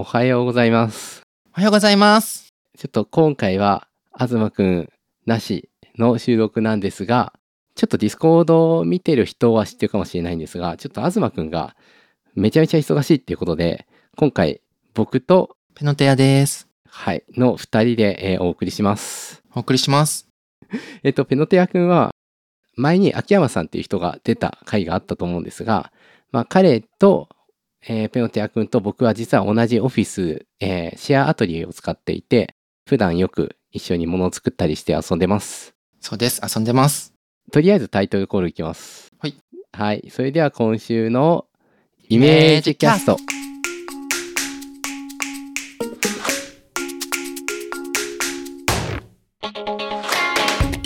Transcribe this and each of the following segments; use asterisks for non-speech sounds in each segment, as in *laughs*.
おはようございます。おはようございます。ちょっと今回は、東くんなしの収録なんですが、ちょっと Discord を見てる人は知ってるかもしれないんですが、ちょっと東くんがめちゃめちゃ忙しいっていうことで、今回僕と、ペノテアです。はい、の二人で、えーお送りします。お送りします。えっと、ペノテアくんは、前に秋山さんっていう人が出た回があったと思うんですが、まあ彼と、えーペノテアくんと僕は実は同じオフィス、えーシェアアトリエを使っていて、普段よく一緒に物を作ったりして遊んでます。そうです。遊んでます。とりあえずタイトルコールいきます。はい。はい。それでは今週のイメージキャスト。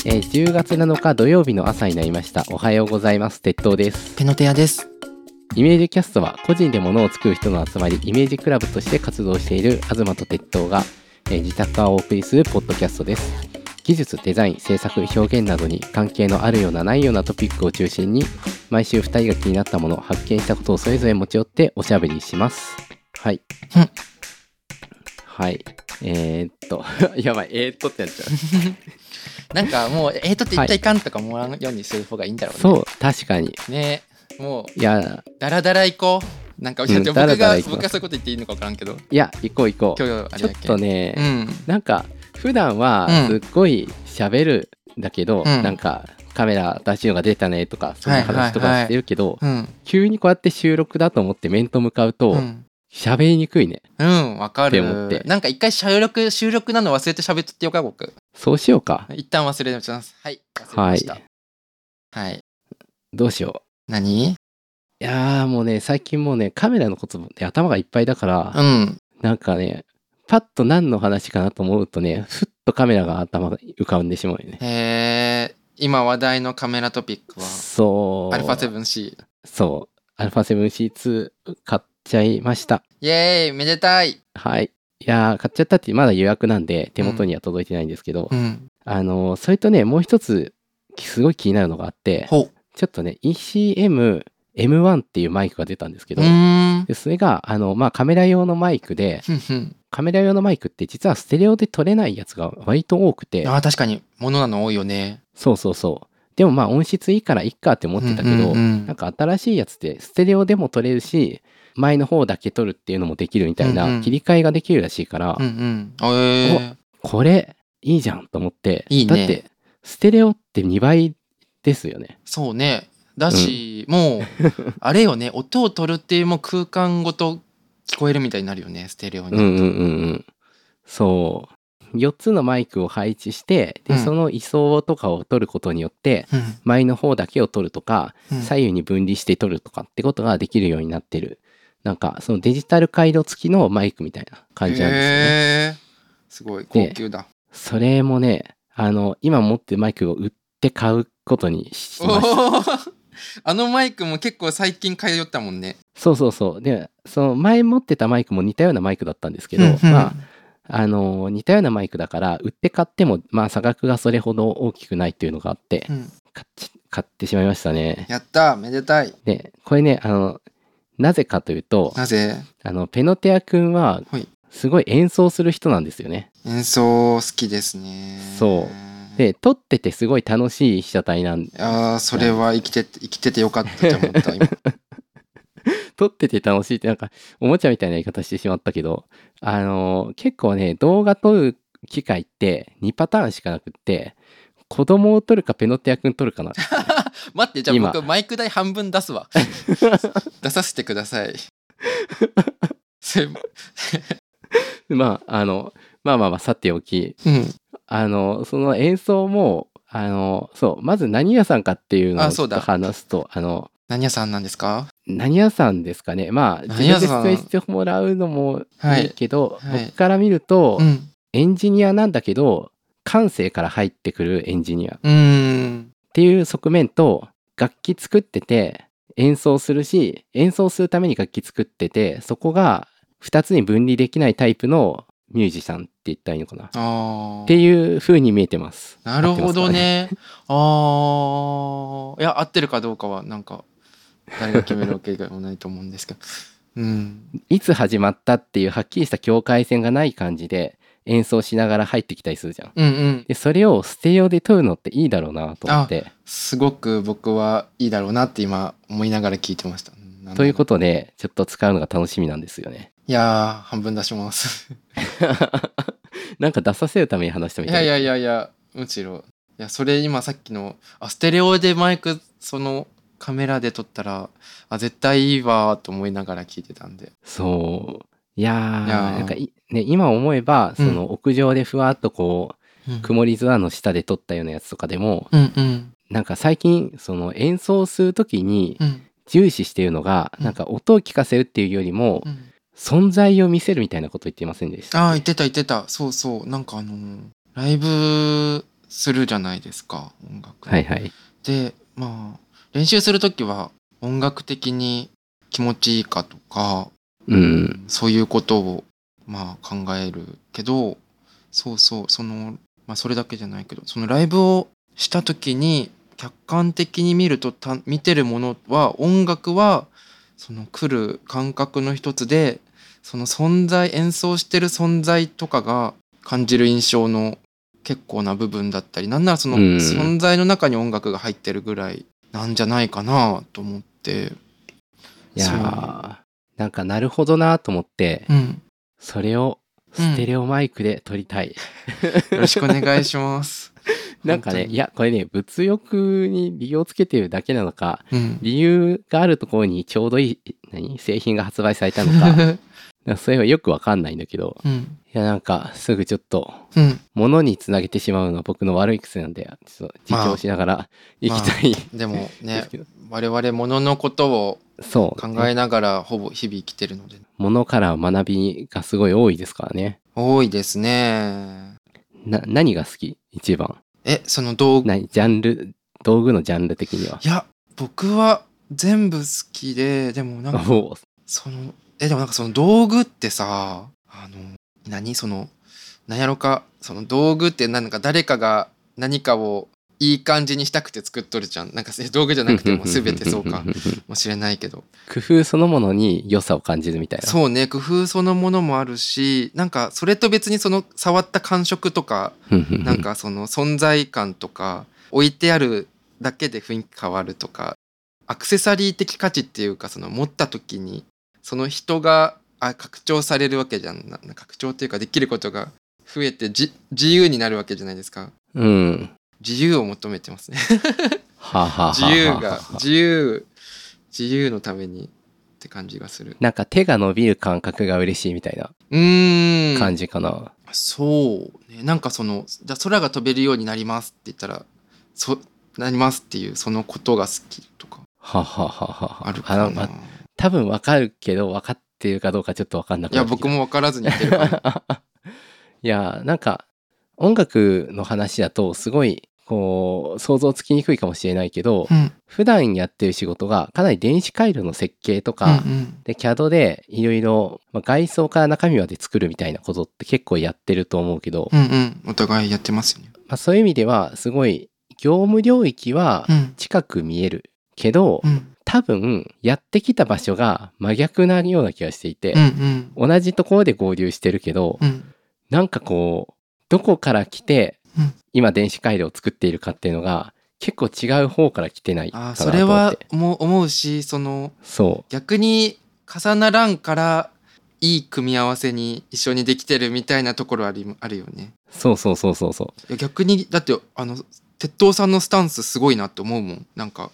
えー10月7日土曜日の朝になりました。おはようございます。鉄塔です。ペノテアです。イメージキャストは個人で物を作る人の集まり、イメージクラブとして活動している東と鉄塔が、えー自宅からお送りするポッドキャストです。技術、デザイン、制作、表現などに関係のあるようなないようなトピックを中心に、毎週2人が気になったもの、発見したことをそれぞれ持ち寄っておしゃべりします。はい。うんはい。えー、っと、*laughs* やばい、えー、っとってなっちゃう。*laughs* なんかもう、えーとって言っちゃいかんとかもらうようにする方がいいんだろうね。そう、確かに。ねもう、いや、ダラダラ行こう。なんか、うん僕が、行きます僕がそういうこと言っていいのか分からんけど、いや、行こう行こ今う。ちょっ日あれだっけとね、うん。なんか普段はうんすっごい喋るんだけど、うんなんかカメラ新しいのが出たねとかそんな話とはいはいはいかしてるけど、うん。急にこうやって収録だと思って面と向かうとうん。喋、りにくいねうん、わかって思ってる。なんか一回収録、収録なの忘れて喋っとってよか、僕。そうしようか一旦忘れてます。はい。忘れました。はい。どうしよ何？ういやーもうね最近もうねカメラのことで頭がいっぱいだから、うん。なんかねパッと何の話かなと思うとねふっとカメラが頭が浮かんでしまうよね。へえ、今話題のカメラトピックは、そう。アルファ 7C。そう。アルファ 7C2 買っちゃいました。イエーイめでたい。はい。いやー、買っちゃったってまだ予約なんで手元には届いてないんですけど、うん。あのーそれとね、もう一つ、すごい気になるのがあって、ほちょっとね、ECM M1 っていうマイクが出たんですけう。ど。でそれが、あの、まあ、カメラ用のマイクで、カメラ用のマイクって実はステレオで撮れないやつが割と多くて、あー確かに、物なの多いよね。そうそうそう。でもまあ音質いいからいっかって思ってたけど、なんか新しいやつってステレオでも撮れるし、前の方だけ撮るっていうのもできるみたいなん切り替えができるらしいから、うんうん。えー、これいいじゃんと思っていいねだってステレオって2倍ですよねそうね。だし、もう、あれよね、音を取るっていうもう空間ごと聞こえるみたいになるよね、ステレオに。うんうんうんうん。そう。4つのマイクを配置してで、うん。その位相とかを取ることによってうん。前の方だけを取るとか、うん。左右に分離して取るとかってことができるようになってる。なんかそのデジタル回路付きのマイクみたいな感じなんですよね、へーすごい、高級だ。それもねあの今持ってるマイクを売って買うことにしおました。ー *laughs* あのマイクも結構最近通ったもんね。そうそうそう。で、その前持ってたマイクも似たようなマイクだったんですけど、うんうんまあ、あの、似たようなマイクだから、売って買っても、まあ、差額がそれほど大きくないっていうのがあって、うん買っち買ってしまいましたね。やっためでたい。で、これね、あの、なぜかというと、なぜ？あの、ペノテア君ははい、すごい演奏する人なんですよね。演奏好きですね。そうで、撮っててすごい楽しい被写体なん、ああ、それは生きてて、生きててよかったって思った、今。*laughs* 撮ってて楽しいってなんか、おもちゃみたいな言い方してしまったけど、あの、結構ね、動画撮る機会って2パターンしかなくって、子供を撮るかペノテア君撮るかな。*laughs* 待って、じゃあ今僕マイク代半分出すわ。*laughs* 出させてください。せまあ、あの、まあまあまあ、さておき、うん。あの、その演奏も、あの、そう、まず何屋さんかっていうのを話すと、あの、何屋さんなんですか？何屋さんですかね。まあ、自分で説明してもらうのもいいけど、はいはい僕から見ると、うん。エンジニアなんだけど、感性から入ってくるエンジニアっ。ていう側面と、楽器作ってて演奏するし、演奏するために楽器作ってて、そこが2つに分離できないタイプのミュージシャンって言ったらいいのかな。っ。ていう風に見えてます。なるほど合ってね。ああ。いや、合ってるかどうかは、なんか、誰が決めるわけでもないと思うんですけど。うんいつ始まったっていうはっきりした境界線がない感じで演奏しながら入ってきたりするじゃん。うんうんでそれをステレオで撮るのっていいだろうなと思って。すごく僕はいいだろうなって今思いながら聞いてましたということとでちょっと使うのが楽しみなんですよね。いやー半分出します。*laughs* なんか出させるために話したみたいいやいやいやいやむしろ。いやそれ今さっきのあステレオでマイクそのカメラで撮ったらあ絶対いいわーと思いながら聞いてたんで。そう。いやーいやー。なんかい、ね、今思えば、その屋上でふわっとこう、曇り空の下で撮ったようなやつとかでも、うんうん。なんか最近、その演奏するときにうん重視しているのが、うん。なんか音を聞かせるっていうよりもう、ん。存在を見せるみたいなこと言っていませんでした？ああ言ってた言ってた。そうそう。なんかあのーライブするじゃないですか音楽。はいはい。でまあ練習する時は音楽的に気持ちいいかとかうん。そういうことをまあ考えるけどそうそう。そのまあそれだけじゃないけどそのライブをした時に客観的に見るとた見てるものは音楽はその来る感覚の一つでその存在演奏してる存在とかが感じる印象の結構な部分だったりなんならそのうん存在の中に音楽が入ってるぐらいなんじゃないかなと思って。いやーなんかなるほどなと思って、うんそれをステレオマイクで撮りたい。よろしくお願いします。*laughs* なんかね、いや、これね、物欲に理由をつけてるだけなのか、うん。理由があるところにちょうどいい、何製品が発売されたのか、*laughs* かそれはよくわかんないんだけど、うん。いや、なんか、すぐちょっと、うん。物につなげてしまうのは僕の悪い癖なんで、ちょっと自重しながら行きたい、でもでねす、けど。我々物のことをそう、考えながらほぼ日々生きてるので、物から学びがすごい多いですからね。多いですね。な、何が好き？一番。え、その道具、ジャンル、道具のジャンル的には。や、僕は全部好きで、でもなんか、その、え、でもなんかその道具ってさ、あの、何？その、なんやろか、その道具ってなんか誰かが何かをいい感じにしたくて作っとるじゃん。なんかえ道具じゃなくても全てそうかもしれないけど。工夫そのものに良さを感じるみたいな。そうね工夫そのものもあるしなんかそれと別にその触った感触とかなんかその存在感とか置いてあるだけで雰囲気変わるとかアクセサリー的価値っていうかその持った時にその人があ拡張されるわけじゃんなな拡張っていうかできることが増えてじ自由になるわけじゃないですかうん。自由を求めてますね。自由が自由自由のためにって感じがする。なんか手が伸びる感覚が嬉しいみたいな感じかな。そうね。なんかそのじゃあ空が飛べるようになりますって言ったらそなりますっていうそのことが好きとか。はあはあはあはあ。あるかあな多分わかるけど分かってるかどうかちょっと分かんなくいや僕も分からずに言ってるかも *laughs* いやなんか音楽の話だとすごいこう想像つきにくいかもしれないけど、うん。普段やってる仕事がかなり電子回路の設計とか、うんうんで CAD でいろいろまあ外装から中身まで作るみたいなことって結構やってると思うけど、うんうん。お互いやってますよね。まあ、そういう意味ではすごい業務領域はうん。近く見える。けど、うん。多分やってきた場所が真逆なような気がしていてうんう、ん。同じところで合流してるけど、うん。なんかこうどこから来て、うん今電子回路を作っているかっていうのが結構違う方から来てないかなと思って。それはもう思うしそのそ逆に重ならんからいい組み合わせに一緒にできてるみたいなところありあるよね。うそうそうそうそう。そう逆にだってあの鉄塔さんのスタンスすごいなって思うもん。なんか。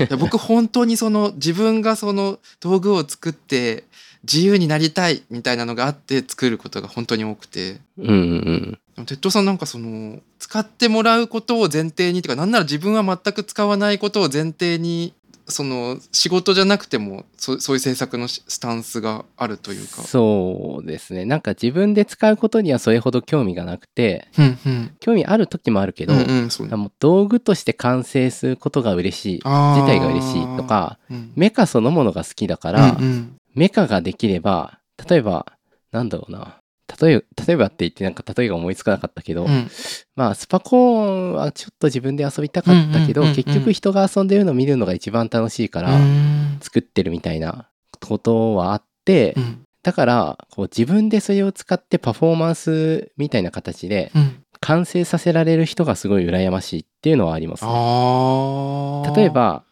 いや僕本当にその自分がその道具を作って自由になりたいみたいなのがあって作ることが本当に多くて。うんうん鉄塔さんなんかその使ってもらうことを前提にとかなんなら自分は全く使わないことを前提にその仕事じゃなくてもそそういう制作のしスタンスがあるというか。そうですね。なんか自分で使うことにはそれほど興味がなくて。うんうん。興味ある時もあるけど、うんうんそう。ねもう道具として完成することが嬉しい。自体が嬉しいとかうん。メカそのものが好きだから、うんうんメカができれば例えばなんだろうな。例え例えばって言ってなんか例えが思いつかなかったけど、うん。まあスパコーンはちょっと自分で遊びたかったけど、結局人が遊んでるのを見るのが一番楽しいからうん。作ってるみたいなことはあって、うん。だからこう自分でそれを使ってパフォーマンスみたいな形でうん。完成させられる人がすごい羨ましいっていうのはありますね、例え、ば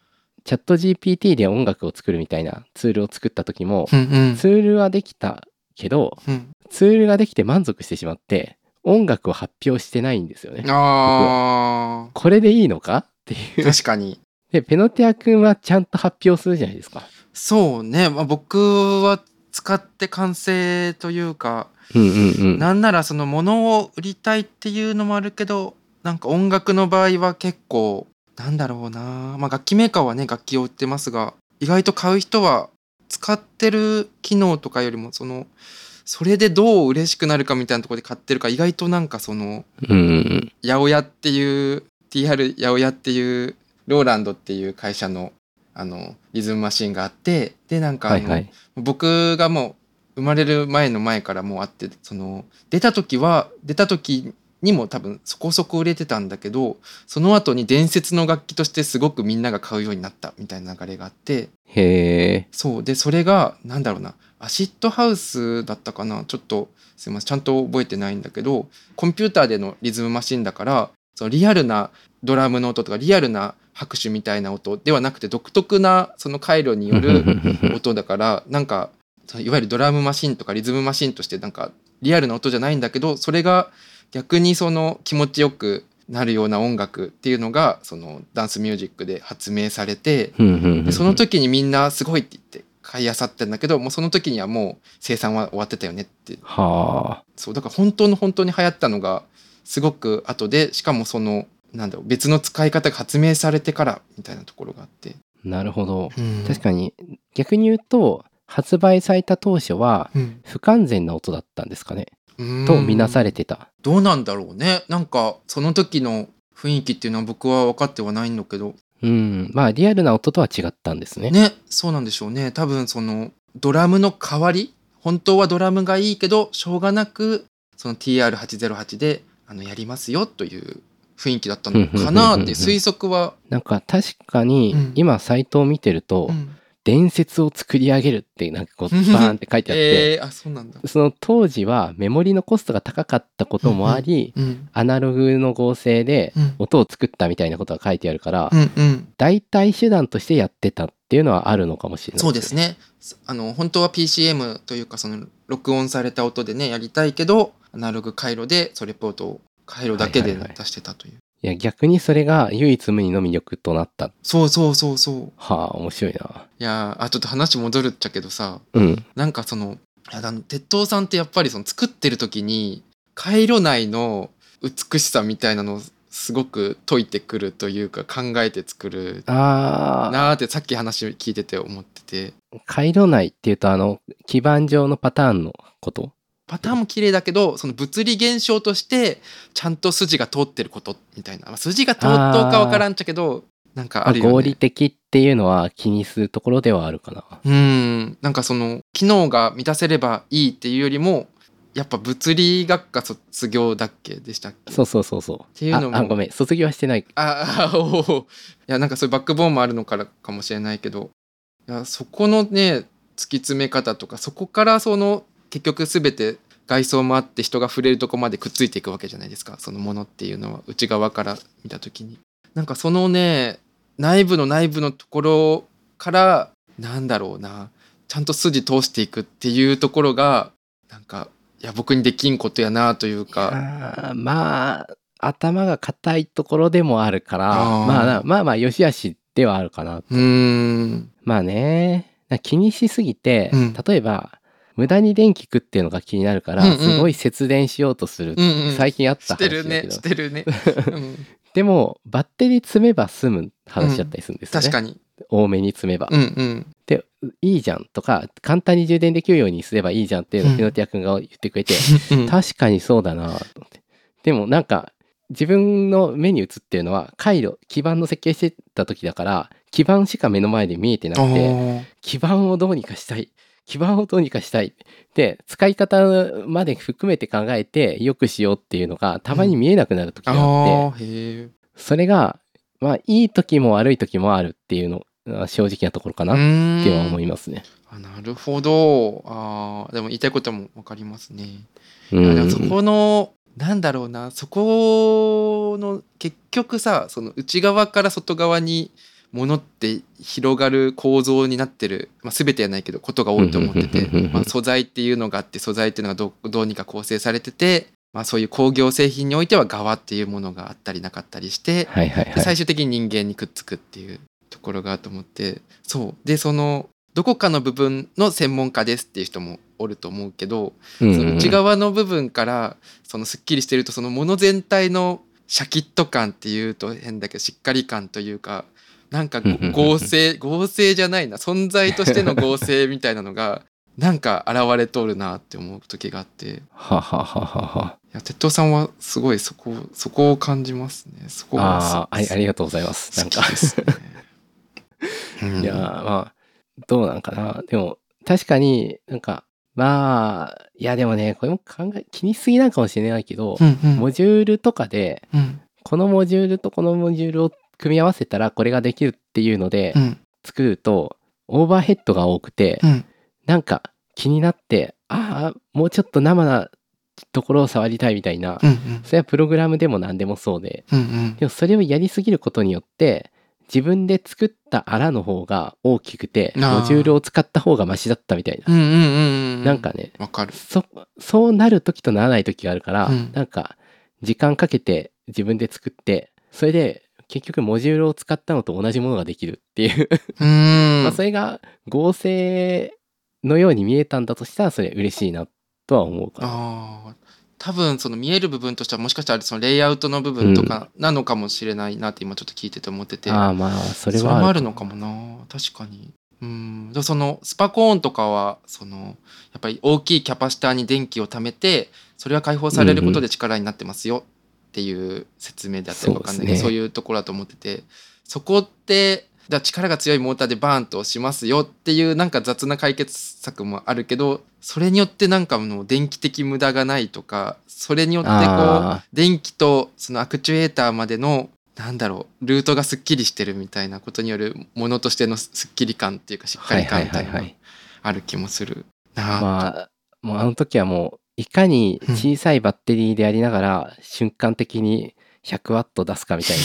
チャット GPT で音楽を作るみたいなツールを作った時も、うんうん。ツールはできたけどうん、ツールができて満足してしまって音楽を発表してないんですよね。あこれでいいのかっていあう。確かに。でペノティア君はちゃんと発表するじゃないですか。そうね、まあ、僕は使って完成というか、うんうんうん。なんならその物を売りたいっていうのもあるけどなんか音楽の場合は結構なんだろうな、まあ、楽器メーカーはね楽器を売ってますが意外と買う人は使ってる機能とかよりもそのそれでどう嬉しくなるかみたいなところで買ってるから意外となんかそのうん。うん八百屋っていう TR 八百屋っていうローランドっていう会社のあのリズムマシンがあってでなんかはいはい。僕がもう生まれる前の前からもうあってその出た時は出た時にも多分そこそこ売れてたんだけどその後に伝説の楽器としてすごくみんなが買うようになったみたいな流れがあって。へえそう。でそれがなんだろうな。アシッドハウスだったかな。ちょっとすいません。ちゃんと覚えてないんだけどコンピューターでのリズムマシンだからそのリアルなドラムの音とかリアルな拍手みたいな音ではなくて独特なその回路による *laughs* 音だからなんかいわゆるドラムマシンとかリズムマシンとしてなんかリアルな音じゃないんだけどそれが逆にその気持ちよくなるような音楽っていうのがそのダンスミュージックで発明されてでその時にみんなすごいって言って買い漁ってんだけどもうその時にはもう生産は終わってたよねって。はあ。そうだから本当の本当に流行ったのがすごく後でしかもそのなんだろう別の使い方が発明されてからみたいなところがあって、なるほど。確かかに。逆に言うと発売された当初はに、不完全な音だったんですかね。うんと見なされてた。どうなんだろうね。なんかその時の雰囲気っていうのは僕は分かってはないんだけど。うん。まあリアルな音とは違ったんですね。ねそうなんでしょうね。多分そのドラムの代わり本当はドラムがいいけどしょうがなくその TR808 であのやりますよという雰囲気だったのかなって推測は、なんか確かにうん。今サイトを見てるとうん伝説を作り上げるってなんかこうバーンって書いてあって。*laughs* えー、あそうなんだ、その当時はメモリのコストが高かったこともありうんアナログの合成でうん。音を作ったみたいなことが書いてあるからうんうん、代替手段としてやってたっていうのはあるのかもしれない。そうですね。あの本当は PCM というかその録音された音でねやりたいけどアナログ回路でそれポートを回路だけで出してたという、いや逆にそれが唯一無二の魅力となった。そうそうそうそう。はあ面白いな。いやーあちょっと話戻るっちゃけどさ。うん。なんかそのあの鉄塔さんってやっぱりその作ってる時に回路内の美しさみたいなのをすごく解いてくるというか考えて作るあなーってさっき話聞いてて思ってて。ー回路内っていうとあの基板上のパターンのことパターンも綺麗だけどその物理現象としてちゃんと筋が通ってることみたいな、まあ、筋が通っとうかわからんっちゃけどなんかあるよね。合理的っていうのは気にするところではあるかな。うん。なんかその機能が満たせればいいっていうよりもやっぱ物理学科卒業だっけでしたっけ？そうそうそうそう。ていうのもああごめん。卒業はしてないああおおいやなんかそういうバックボーンもあるのからかもしれないけど。いやそこのね突き詰め方とかそこからその結局全て外装もあって人が触れるとこまでくっついていくわけじゃないですか。そのものっていうのは内側から見た時に。なんかそのね内部の内部のところからなんだろうな。ちゃんと筋通していくっていうところがなんかいや僕にできんことやなというか。まあ頭が硬いところでもあるからまあなまあまあ良し悪しではあるかなうーん。まあね。な気にしすぎて、うん。例えば無駄に電気食っていうのが気になるから、うんうん。すごい節電しようとする、うんうん。最近あったして話だけど。るね *laughs* してるね、うん。でもバッテリー積めば済む話だったりするんですよね、確かに。多めに積めば、うんうん。でいいじゃんとか簡単に充電できるようにすればいいじゃんっていうのうん。をピノティア君が言ってくれて、*laughs* うん。確かにそうだなと思って。でもなんか自分の目に映ってるのは回路基板の設計してた時だから基板しか目の前で見えてなくてあ基板をどうにかしたい基板をどうにかしたい。で使い方まで含めて考えてよくしようっていうのがたまに見えなくなる時ーがあって、あーへえそれがまあいい時も悪い時もあるっていうのあ正直なところかなうっては思いますね。あなるほど。あーでも言いたいことも分かりますね。うん。そこのなんだろうなそこの結局さその内側から外側に物って広がる構造になってる、まあ、全てはないけどことが多いと思っててまあ素材っていうのがあって素材っていうのがどうどうにか構成されてて、まあ、そういう工業製品においては側っていうものがあったりなかったりして、最終的に人間にくっつくっていうところがあると思ってそう。でそのどこかの部分の専門家ですっていう人もおると思うけど、うん。その内側の部分からそのすっきりしてるとその物全体のシャキッと感っていうと変だけどしっかり感というかなんか合成合成じゃないな存在としての合成みたいなのが *laughs* なんか現れとるなって思う時があっていははははは。や鉄塔さんはすごいそこそこを感じますねそこがすああ、ありがとうございます。なんかね。*laughs* うんいやーまあ、どうなんかな。でも、確かになんか、まあ、いやでもね、これも考え、気にしすぎなんかもしれないけど、うんうんモジュールとかで、うんこのモジュールとこのモジュールを組み合わせたらこれができるっていうのでうん。作ると、オーバーヘッドが多くて、うん。なんか気になって、ああ、もうちょっと生なところを触りたいみたいな、うんうん。それはプログラムでも何でもそうで、うんうん。でもそれをやりすぎることによって、自分で作ったあらの方が大きくて、モジュールを使った方がマシだったみたいな。なんかね、わかる。そ、そうなる時とならない時があるから、うん。なんか、時間かけて自分で作って、それで結局モジュールを使ったのと同じものができるっていう、まあそれが合成のように見えたんだとしたらそれ嬉しいなとは思うかな。ああ多分その見える部分としてはもしかしたらそのレイアウトの部分とかなのかもしれないなって今ちょっと聞いてて思ってて、ああまあそれはあるるのかもな。確かに。うん。でそのスパコーンとかはそのやっぱり大きいキャパシターに電気を貯めてそれは解放されることで力になってますよっていう説明であったりわかんないけどね。そうういうところだと思っててそこってじゃあ力が強いモーターでバーンと押しますよっていうなんか雑な解決策もあるけどそれによってなんかもう電気的無駄がないとかそれによってこうあ電気とそのアクチュエーターまでのなんだろうルートがすっきりしてるみたいなことによるものとしてのすっきり感っていうかしっかり感みたいな。ある気もするなあ、まあ、もうあの時はもう、いかに小さいバッテリーでやりながら、瞬間的に100ワット出すかみたい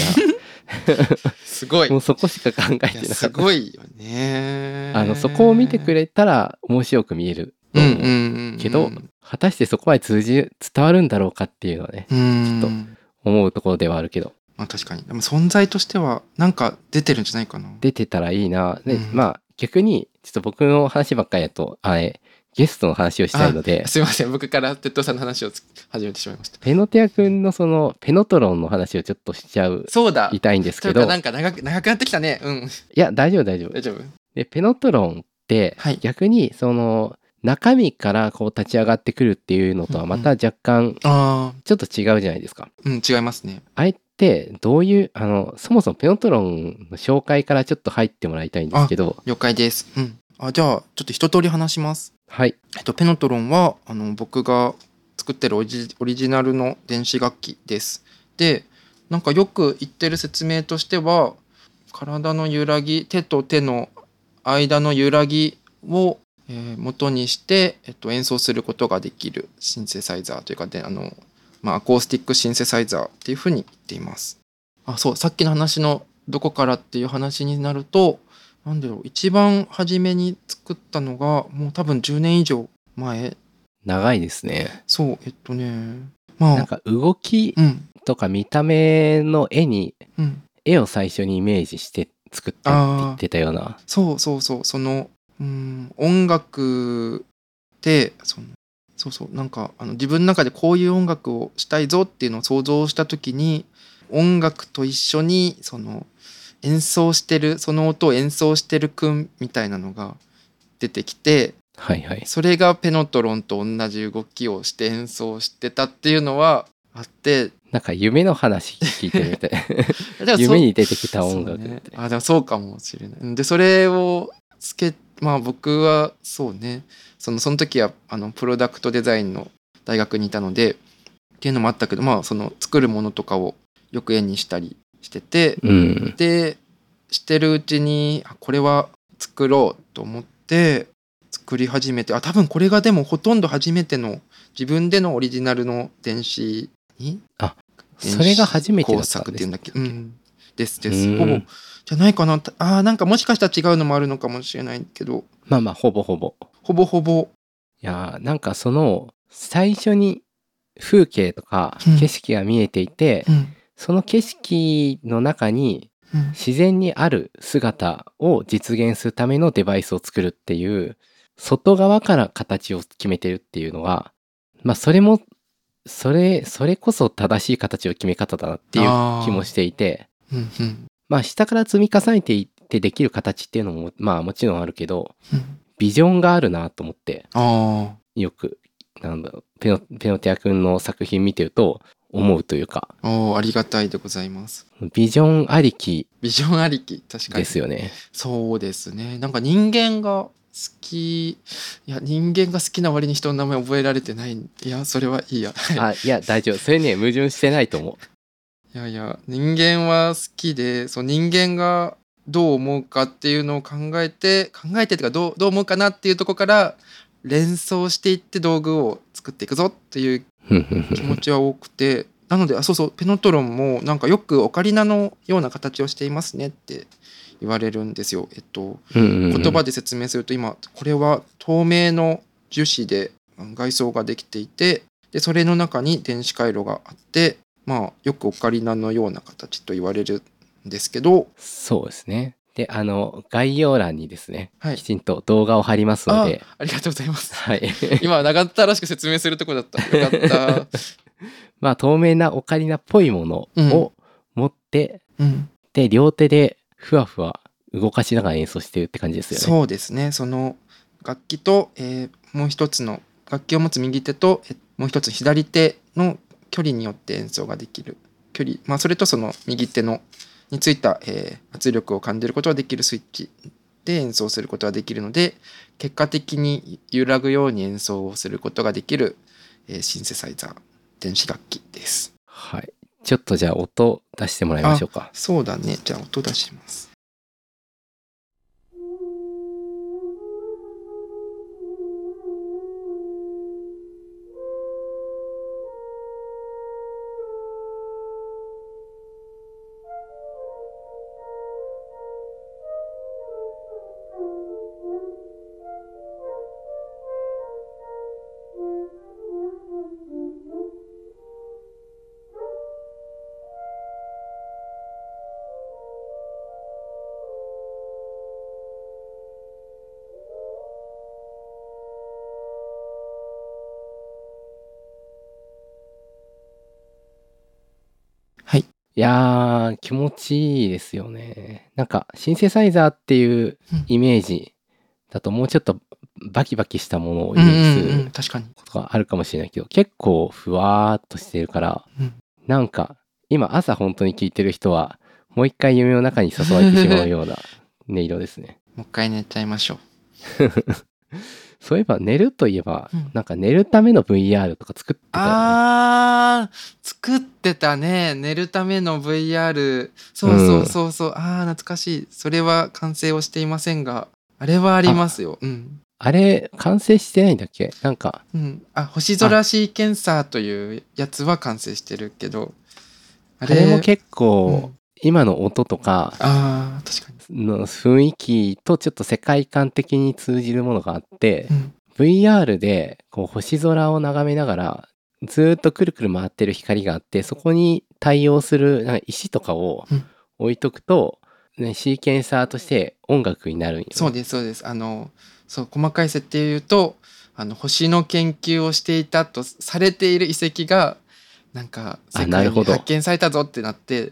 すごい。な、*laughs* もうそこしか考えてなかった。ごいよね。あの、そこを見てくれたら面白く見えると思う。うんうんうんうん。けど、果たしてそこまで通じ、伝わるんだろうかっていうのはね、うん。ちょっ思うところではあるけど、まあ確かに。でも存在としてはなんか出てるんじゃないかな。出てたらいいな。で、うん。まあ、逆に、ちょっと僕の話ばっかりだと、あれ、ゲストの話をしたいので、すいません。僕から鉄道さんの話をつ始めてしまいました。ペノテア君のその、ペノトロンの話をちょっとしちゃう、そうだ。いたいんですけど、なんか長く長くなってきたね。うん。や、大丈夫大丈夫。大。丈夫。で、ペノトロンってはい。逆にその中身からこう立ち上がってくるっていうのとはまた若干ちょっと違うじゃないですか。うん違いますね。あれってどういう、あの、そもそもペノトロンの紹介からちょっと入ってもらいたいんですけど、了解です。うん。あじゃあちょっと一通り話します。はい。えっとペノトロンはあの僕が作ってるオリジナルの電子楽器です。でなんかよく言ってる説明としては体の揺らぎ手と手の間の揺らぎを、えー元にして、えっと、演奏することができるシンセサイザーというかであの、まあ、アコースティックシンセサイザーっていうふうに言っています。あそうさっきの話のどこからっていう話になるとなんだろう一番初めに作ったのがもう多分10年以上前。長いですね。そうえっとねまあ。なんか動きうん。とか見た目の絵に、うん。絵を最初にイメージして作ったって言ってたような。そうそうそうそのうん音楽ってそのそうそうなんかあの自分の中でこういう音楽をしたいぞっていうのを想像した時に音楽と一緒にその演奏してるその音を演奏してる君みたいなのが出てきてはいはい。それがペノトロンと同じ動きをして演奏してたっていうのはあってなんか夢の話聞いてみたい。*laughs* 夢に出てきた音楽って。あでもそうかもしれないでそれをつけまあ僕はそうねそのその時はあのプロダクトデザインの大学にいたのでっていうのもあったけどまあその作るものとかをよく絵にしたりしててうん。でしてるうちにあこれは作ろうと思って作り始めてあ多分これがでもほとんど初めての自分でのオリジナルの電子にそれが初めてだ工ったんです作っていうんだっけ？うん。ですです。うん。ほぼじゃないかな。あーなんかもしかしたら違うのもあるのかもしれないけど。まあまあほぼほぼ。ほぼほぼ。いやーなんかその最初に風景とかうん。景色が見えていて、うんその景色の中にうん。自然にある姿を実現するためのデバイスを作るっていう外側から形を決めてるっていうのはまあそれもそれそれこそ正しい形の決め方だなっていう気もしていてうんうん。まあ下から積み重ねていってできる形っていうのもまあもちろんあるけどうん。ビジョンがあるなと思ってあよくなんだペノペノティア君の作品見てると思うというか。ーおーありがたいでございます。ビジョンありきビジョンありき確かに。ですよね。そうですね。なんか人間が好きいや人間が好きな割に人の名前覚えられてない。いやそれはいいや。あいや大丈夫。それね矛盾してないと思う。いやいや人間は好きでそう人間がどう思うかっていうのを考えて考えてっていうかどうどう思うかなっていうところから連想していって道具を作っていくぞっていう *laughs* 気持ちは多くてなのであそうそうペノトロンもなんかよくオカリナのような形をしていますねって言われるんですよ。えっと言葉で説明すると今これは透明の樹脂で外装ができていてでそれの中に電子回路があってまあよくオカリナのような形と言われるんですけどそうですね。であの概要欄にですね、はいきちんと動画を貼りますのあで、ありがとうございます。はい、*laughs* 今長ったらしく説明するとこだった。よかった。*laughs* まあ透明なオカリナっぽいものを持って、うん、で両手でふわふわ動かしながら演奏してるって感じですよね。そうですねその楽器と、えーもう一つの楽器を持つ右手と、えもう一つ左手の距離によって演奏ができる距離、まあ、それとその右手のについた、えー圧力を感じることができるスイッチで演奏することができるので結果的に揺らぐように演奏をすることができる、えーシンセサイザー電子楽器です。はい。ちょっとじゃあ音出してもらいましょうか。そうだねじゃあ音出します。い。いやー気持ちいいですよね。なんかシンセサイザーっていうイメージだともうちょっとバキバキしたものをイメージする確かに。ことがあるかもしれないけど、結構ふわーっとしてるから、うんなんか今朝本当に聞いてる人はもう一回夢の中に誘われてしまうような音色ですね。*laughs* もう一回寝ちゃいましょう。*laughs* そういえば寝るといえば、うん。なんか寝るための VR とか作ってたよね。あー作ってたね。寝るための VR そうそうそうそう、あー懐かしい。それは完成をしていませんが。あれはありますよ。うん。あれ完成してないんだっけ？なんか。うん。あ星空シーケンサーというやつは完成してるけど。ああれも結う構ん今の音とかあー確かに、の雰囲気とちょっと世界観的に通じるものがあってう、ん。VR でこう星空を眺めながらずーっとくるくる回ってる光があってそこに対応するなんか石とかをうん。置いとくと、ね、シーケンサーとして音楽になるんよね。そうですそうです。あのそう細かい設定を言うとあの星の研究をしていたとされている遺跡がなんか世界に発見されたぞってなって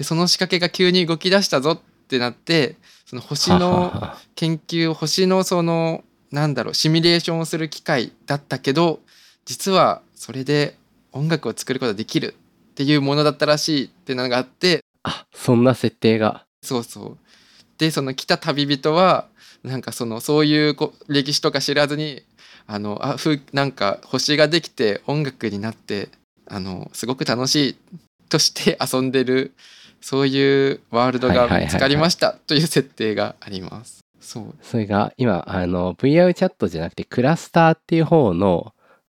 でその仕掛けが急に動き出したぞってなってその星のは研究星のそのなんだろうシミュレーションをする機会だったけど実はそれで音楽を作ることができるっていうものだったらしいってのがあってあそんな設定がそうそう。でその来た旅人はなんかそのそういうこ歴史とか知らずにあのあふなんか星ができて音楽になってあのすごく楽しいとして遊んでるそういうワールドが見つかりましたという設定があります。そうそれが今あの VR チャットじゃなくてクラスターっていう方の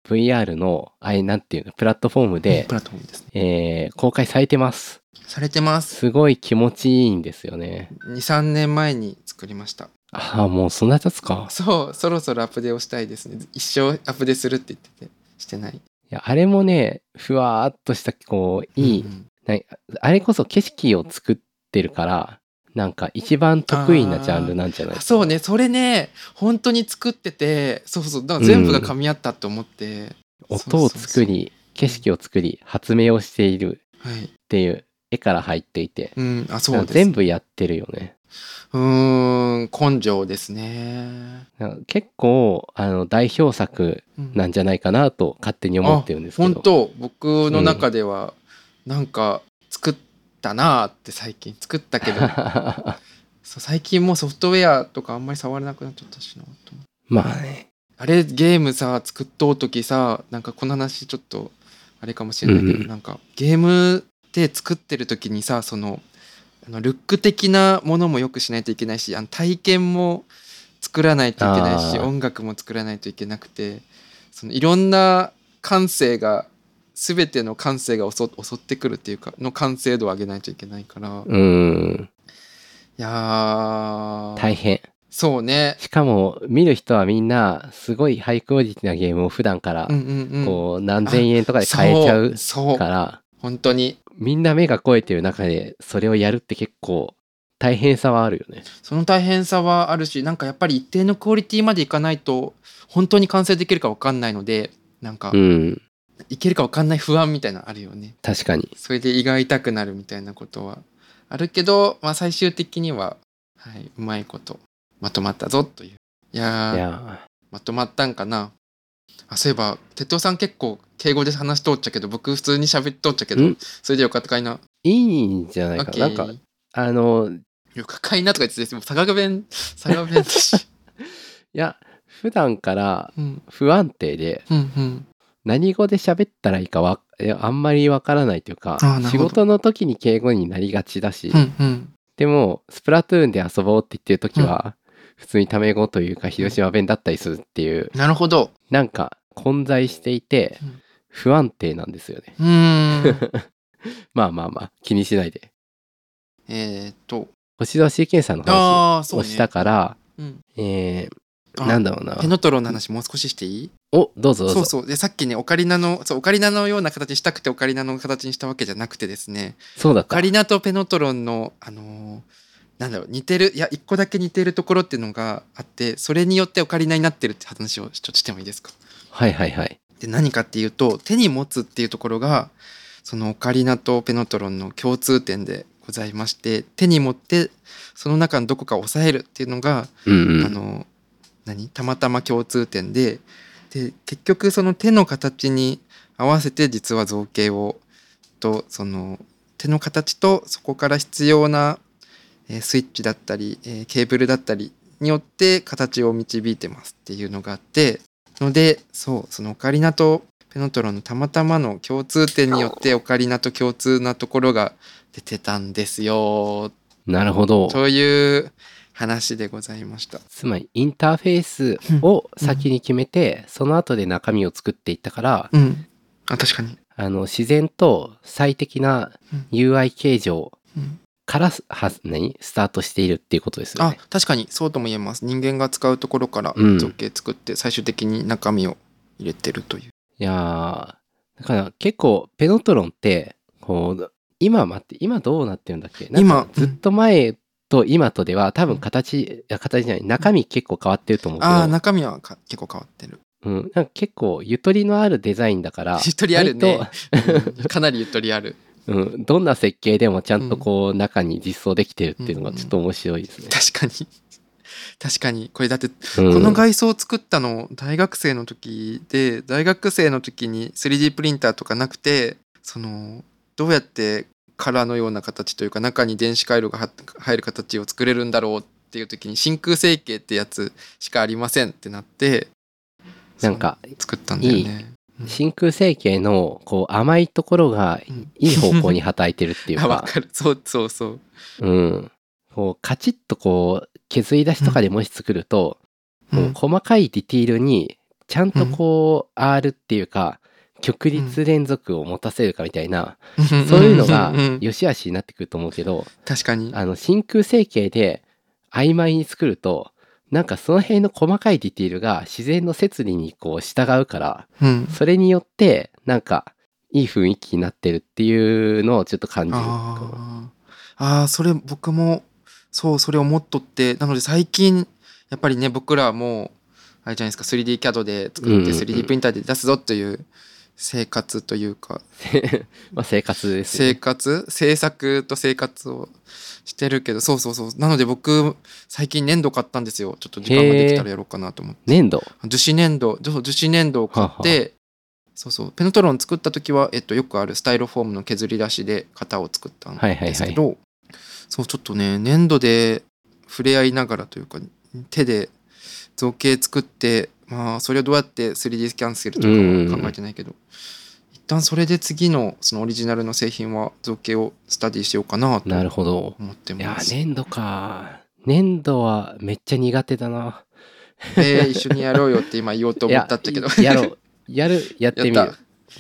VR のあれなんていうのプラットフォームでプ、ラットフォームですね。えー公開されてますされてます。すごい気持ちいいんですよね2、3年前に作りました。ああもうそんな経つかそう、そろそろアップデートしたいですね。一生アップデートするって言ってて、してない。いやあれもねふわーっとしたこういい、あれこそ景色を作ってるからなんか一番得意なジャンルなんじゃない？あそうね、それね、本当に作ってて、そうそう、だから全部が噛み合ったと思って。音を作り景色を作り発明をしているはい。っていう絵から入っていてうん、あ、そう。全部やってるよねうーん、根性ですね。結構あの代表作うんなんじゃないかなと勝手に思ってるんですけど本当僕の中では、なんか作ったなーって最近作ったけど *laughs* そう最近もうソフトウェアとかあんまり触れなくなっちゃったしなとまあね。あれゲームさ作っとう時さなんかこの話ちょっとあれかもしれないけど、うんうん。なんかゲームで作ってる時にさそのあのルック的なものもよくしないといけないしあの体験も作らないといけないし音楽も作らないといけなくてそのいろんな感性が全ての感性が襲襲ってくるっていうかの完成度を上げないといけないから、いうーんやー。大変。そうね。しかも見る人はみんなすごいハイクオリティなゲームを普段からこう何千円とかで買えちゃうから。本当に。みんな目が肥えてる中でそれをやるって結構大変さはあるよね。その大変さはあるしなんかやっぱり一定のクオリティまでいかないと本当に完成できるか分かんないのでなんか、うんいけるか分かんない不安みたいなのあるよね。確かに。それで胃が痛くなるみたいなことはあるけど、まあ、最終的には、はい、うまいことまとまったぞという。いやまとまったんかな。あそういえば哲夫さん結構敬語で話しとっちゃけど僕普通に喋っとっちゃけどん。それでよかったかいな。いいんじゃないか。ななんかあのよかかいなとか言ってても佐賀弁佐賀弁だし。*laughs* いや普段からうん。不安定でうんうん何語で喋ったらいいかわあんまりわからないというか仕事の時に敬語になりがちだし、うんうんでもスプラトゥーンで遊ぼうって言ってる時は、普通にタメ語というか広島弁だったりするっていうなるほど。なんか混在していてうん不安定なんですよねうーん。*laughs* まあまあまあ気にしないでえーっと。星野シーケンサーの話。をしたから、うんえあー、なんだろうな。ペノトロンの話もう少ししていい？おどうぞどうぞ。そうそう。で、さっきね、オカリナの、そう、オカリナのような形にしたくてオカリナの形にしたわけじゃなくてですね、そうだオカリナとペノトロンの、あのーなんだろう、似てる、いや、一個だけ似てるところっていうのがあって、それによってオカリナになってるって話をちょっとしてもいいですか？はいはいはい。で、何かっていうと、手に持つっていうところが、そのオカリナとペノトロンの共通点でございまして、手に持って、その中のどこかを押さえるっていうのが、うんうん。あの何？たまたま共通点でで結局その手の形に合わせて実は造形をとその手の形とそこから必要な、えースイッチだったり、えーケーブルだったりによって形を導いてますっていうのがあってのでそうそのオカリナとペノトロンのたまたまの共通点によってオカリナと共通なところが出てたんですよ。なるほど。という話でございました。つまりインターフェースを先に決めて、その後で中身を作っていったから、うん。あ、確かに。あの自然と最適なうん UI 形状うんからすは何？スタートしているっていうことですよあね。、確かにそうとも言えます。人間が使うところからうん造形作って最終的に中身を入れてるという。いやーだから結構ペノトロンってこう今待って今どうなってるんだっけ？今ずっと前と今とでは多分形、形じゃない中身結構変わってると思うけど、ああ、中身はか結構変わってる。うん、なんか結構ゆとりのあるデザインだからゆとりあるねかなりゆとりある。と、*laughs* うん、どんな設計でもちゃんとこう中に実装できてるっていうのがちょっと面白いですね。確かに。*laughs* 確かに。これだって、うんこの外装を作ったの大学生の時で、大学生の時に 3D プリンターとかなくて、その、どうやって殻のような形というか中に電子回路がは入る形を作れるんだろうっていう時に真空成形ってやつしかありませんってなってなんか作ったんだよね。うん真空成形のこう甘いところがうんいい方向に働いてるっていうあわか、*laughs* かる。そうそうそう。うん。こうカチッとこう削り出しとかでもし作ると、うん。もう細かいディティールにちゃんとこう R っていうか極率連続を持たせるかみたいな、そういうのが良し悪しになってくると思うけど、確かに。あの真空成形で曖昧に作るとなんかその辺の細かいディティールが自然の摂理にこう従うからうん。それによってなんかいい雰囲気になってるっていうのをちょっと感じる。あー。あーそれ僕もそうそれ思っとってなので最近やっぱりね僕らはもうあれじゃないですか 3D キャドで作ってうんうんうん。3D プリンターで出すぞという生活というか。*laughs* まあ生活ですよ生ね、活？制作と生活をしてるけど。そうそうそう。なので僕最近粘土買ったんですよ。ちょっと時間ができたらやろうかなと思って。粘土？樹脂粘土。樹脂粘土を買ってははそうそう。ペノトロン作った時は、えっと、よくあるスタイロフォームの削り出しで型を作ったんはいはいはい。ですけど、そうちょっとね粘土で触れ合いながらというか手で造形作ってまあそれをどうやって 3D スキャンするとかは考えてないけど、一旦それで次のそのオリジナルの製品は造形をスタディしようかなとなるほど。思っていやます。粘土か。粘土はめっちゃ苦手だな。えー一緒にやろうよって今言おうと思ったんだけど。いややろう。やるやってみる。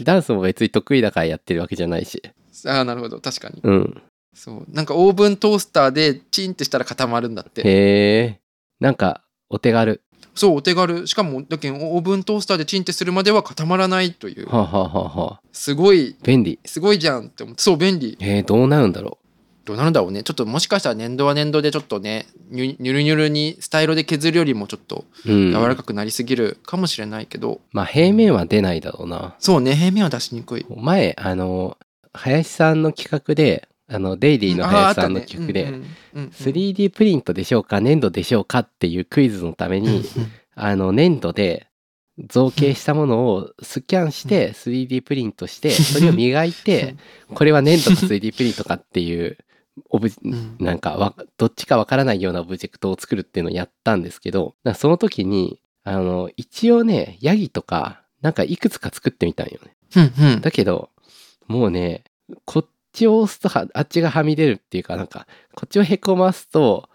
ダンスも別に得意だからやってるわけじゃないし。ああなるほど。確かに。うん。そう。なんかオーブントースターでチンってしたら固まるんだって。へえなんかお手軽そうお手軽。しかもだけどオーブントースターでチンってするまでは固まらないという。はあ、はあはすごい。便利。すごいじゃんって思って。そう便利。えー、どうなるんだろどうなるんだろうね。ちょっともしかしたら粘土は粘土でちょっとねにゅにゅるにゅるにスタイロで削るよりもちょっとう、うん、柔らかくなりすぎるかもしれないけど、まあ平面は出ないだろうな。そうね平面は出しにくい。前あの林さんの企画であのデイリーのあ林さんのあったね。企画で、うんうんうん。うん 3D プリントでしょうか粘土でしょうかっていうクイズのために、あの粘土で造形したものをスキャンして 3D プリントしてそれを磨いてこれは粘土か 3D プリントかっていうオブうん。なんかわどっちかわからないようなオブジェクトを作るっていうのをやったんですけどその時にあの一応ねヤギとかなんかいくつか作ってみたんよね。だけどもうねこっちを押すとはあっちがはみ出るっていうかなんかこっちをへこますと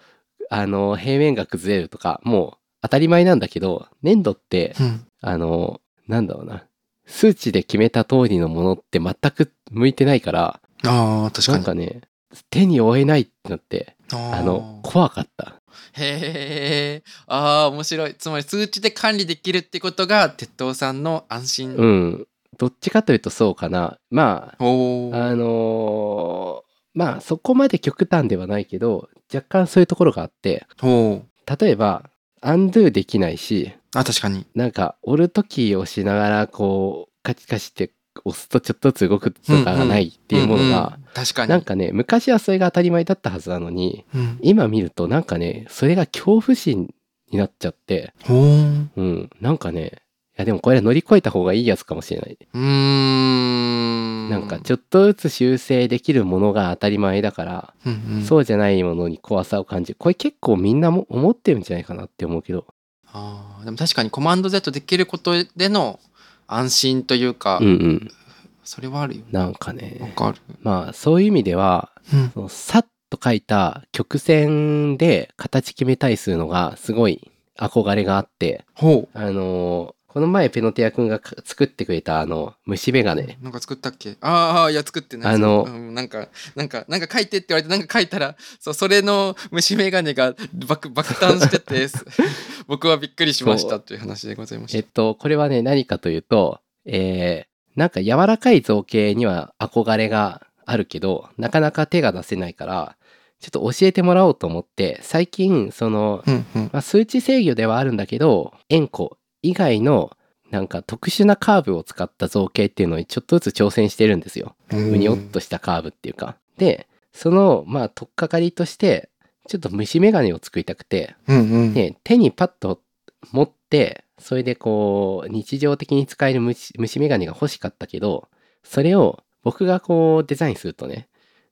あの平面が崩れるとかもう当たり前なんだけど粘土ってうん。あのなんだろうな数値で決めた通りのものって全く向いてないからああ確かに。なんかね手に負えないってなってああの怖かった。へえああ面白い。つまり数値で管理できるってことが鉄塔さんの安心、うんどっちかというとそうかな。まああのーまあそこまで極端ではないけど若干そういうところがあって例えばアンドゥできないしあ確かに。なんか折る時をしながらこうカチカチって押すとちょっとずつ動くとかがないっていうものうんがうん。確かに。なんかね昔はそれが当たり前だったはずなのにうん。今見るとなんかねそれが恐怖心になっちゃってうん。なんかねいやでもこれは乗り越えた方がいいやつかもしれない。うーんなんかちょっとずつ修正できるものが当たり前だから、うんうんそうじゃないものに怖さを感じる。これ結構みんなも思ってるんじゃないかなって思うけど。あーでも確かにコマンド Z できることでの安心というか、うんうん。それはあるよなんかわね。かる、まあそういう意味では、うんそのさっと書いた曲線で形決めたりするのがすごい憧れがあって、ほあのーこの前ペノティア君がか作ってくれたあの虫眼鏡。うなんか作ったっけ？ああいや作ってない。あのう。ん、なんかなんかなんか書いてって言われてなんか書いたら *laughs* そうそれの虫眼鏡が爆爆誕してて *laughs* 僕はびっくりしましたという話でございましえったと、これはね、何かというと、えーなんか柔らかい造形には憧れがあるけど、なかなか手が出せないから、ちょっと教えてもらおうと思って、最近、その、うんうん。まあ、数値制御ではあるんだけど、円弧以外のなんか特殊なカーブを使った造形っていうのにちょっとずつ挑戦してるんですよ。むにょっとしたカーブっていうか。で、その、まあ、取っかかりとして、ちょっと虫眼鏡を作りたくて、うんうんで手にパッと持ってそれでこう日常的に使える虫虫眼鏡が欲しかったけどそれを僕がこうデザインするとね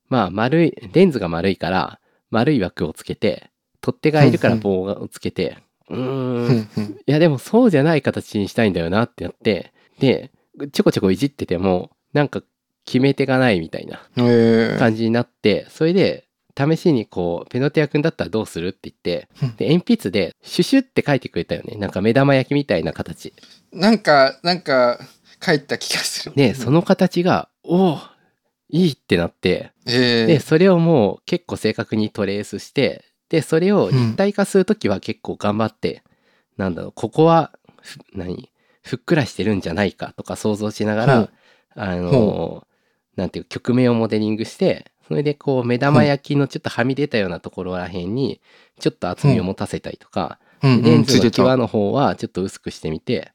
まあ丸いレンズが丸いから丸い枠をつけて取っ手がいるから棒をつけてうん。いやでもそうじゃない形にしたいんだよなってやって。でちょこちょこいじっててもなんか決め手がないみたいな感じになってそれで試しにこうペノティア君だったらどうするって言ってうん。で鉛筆でシュシュって書いてくれたよね。なんか目玉焼きみたいな形。なんかなんか書いた気がする。でその形がおおいいってなって。えでそれをもう結構正確にトレースしてでそれを立体化する時は結構頑張って、なんだろうここはふ何ふっくらしてるんじゃないかとか想像しながらあのほなんていう曲面をモデリングしてそれでこう目玉焼きのちょっとはみ出たようなところらへんにちょっと厚みを持たせたりとか、う。んレンズの際の方はちょっと薄くしてみて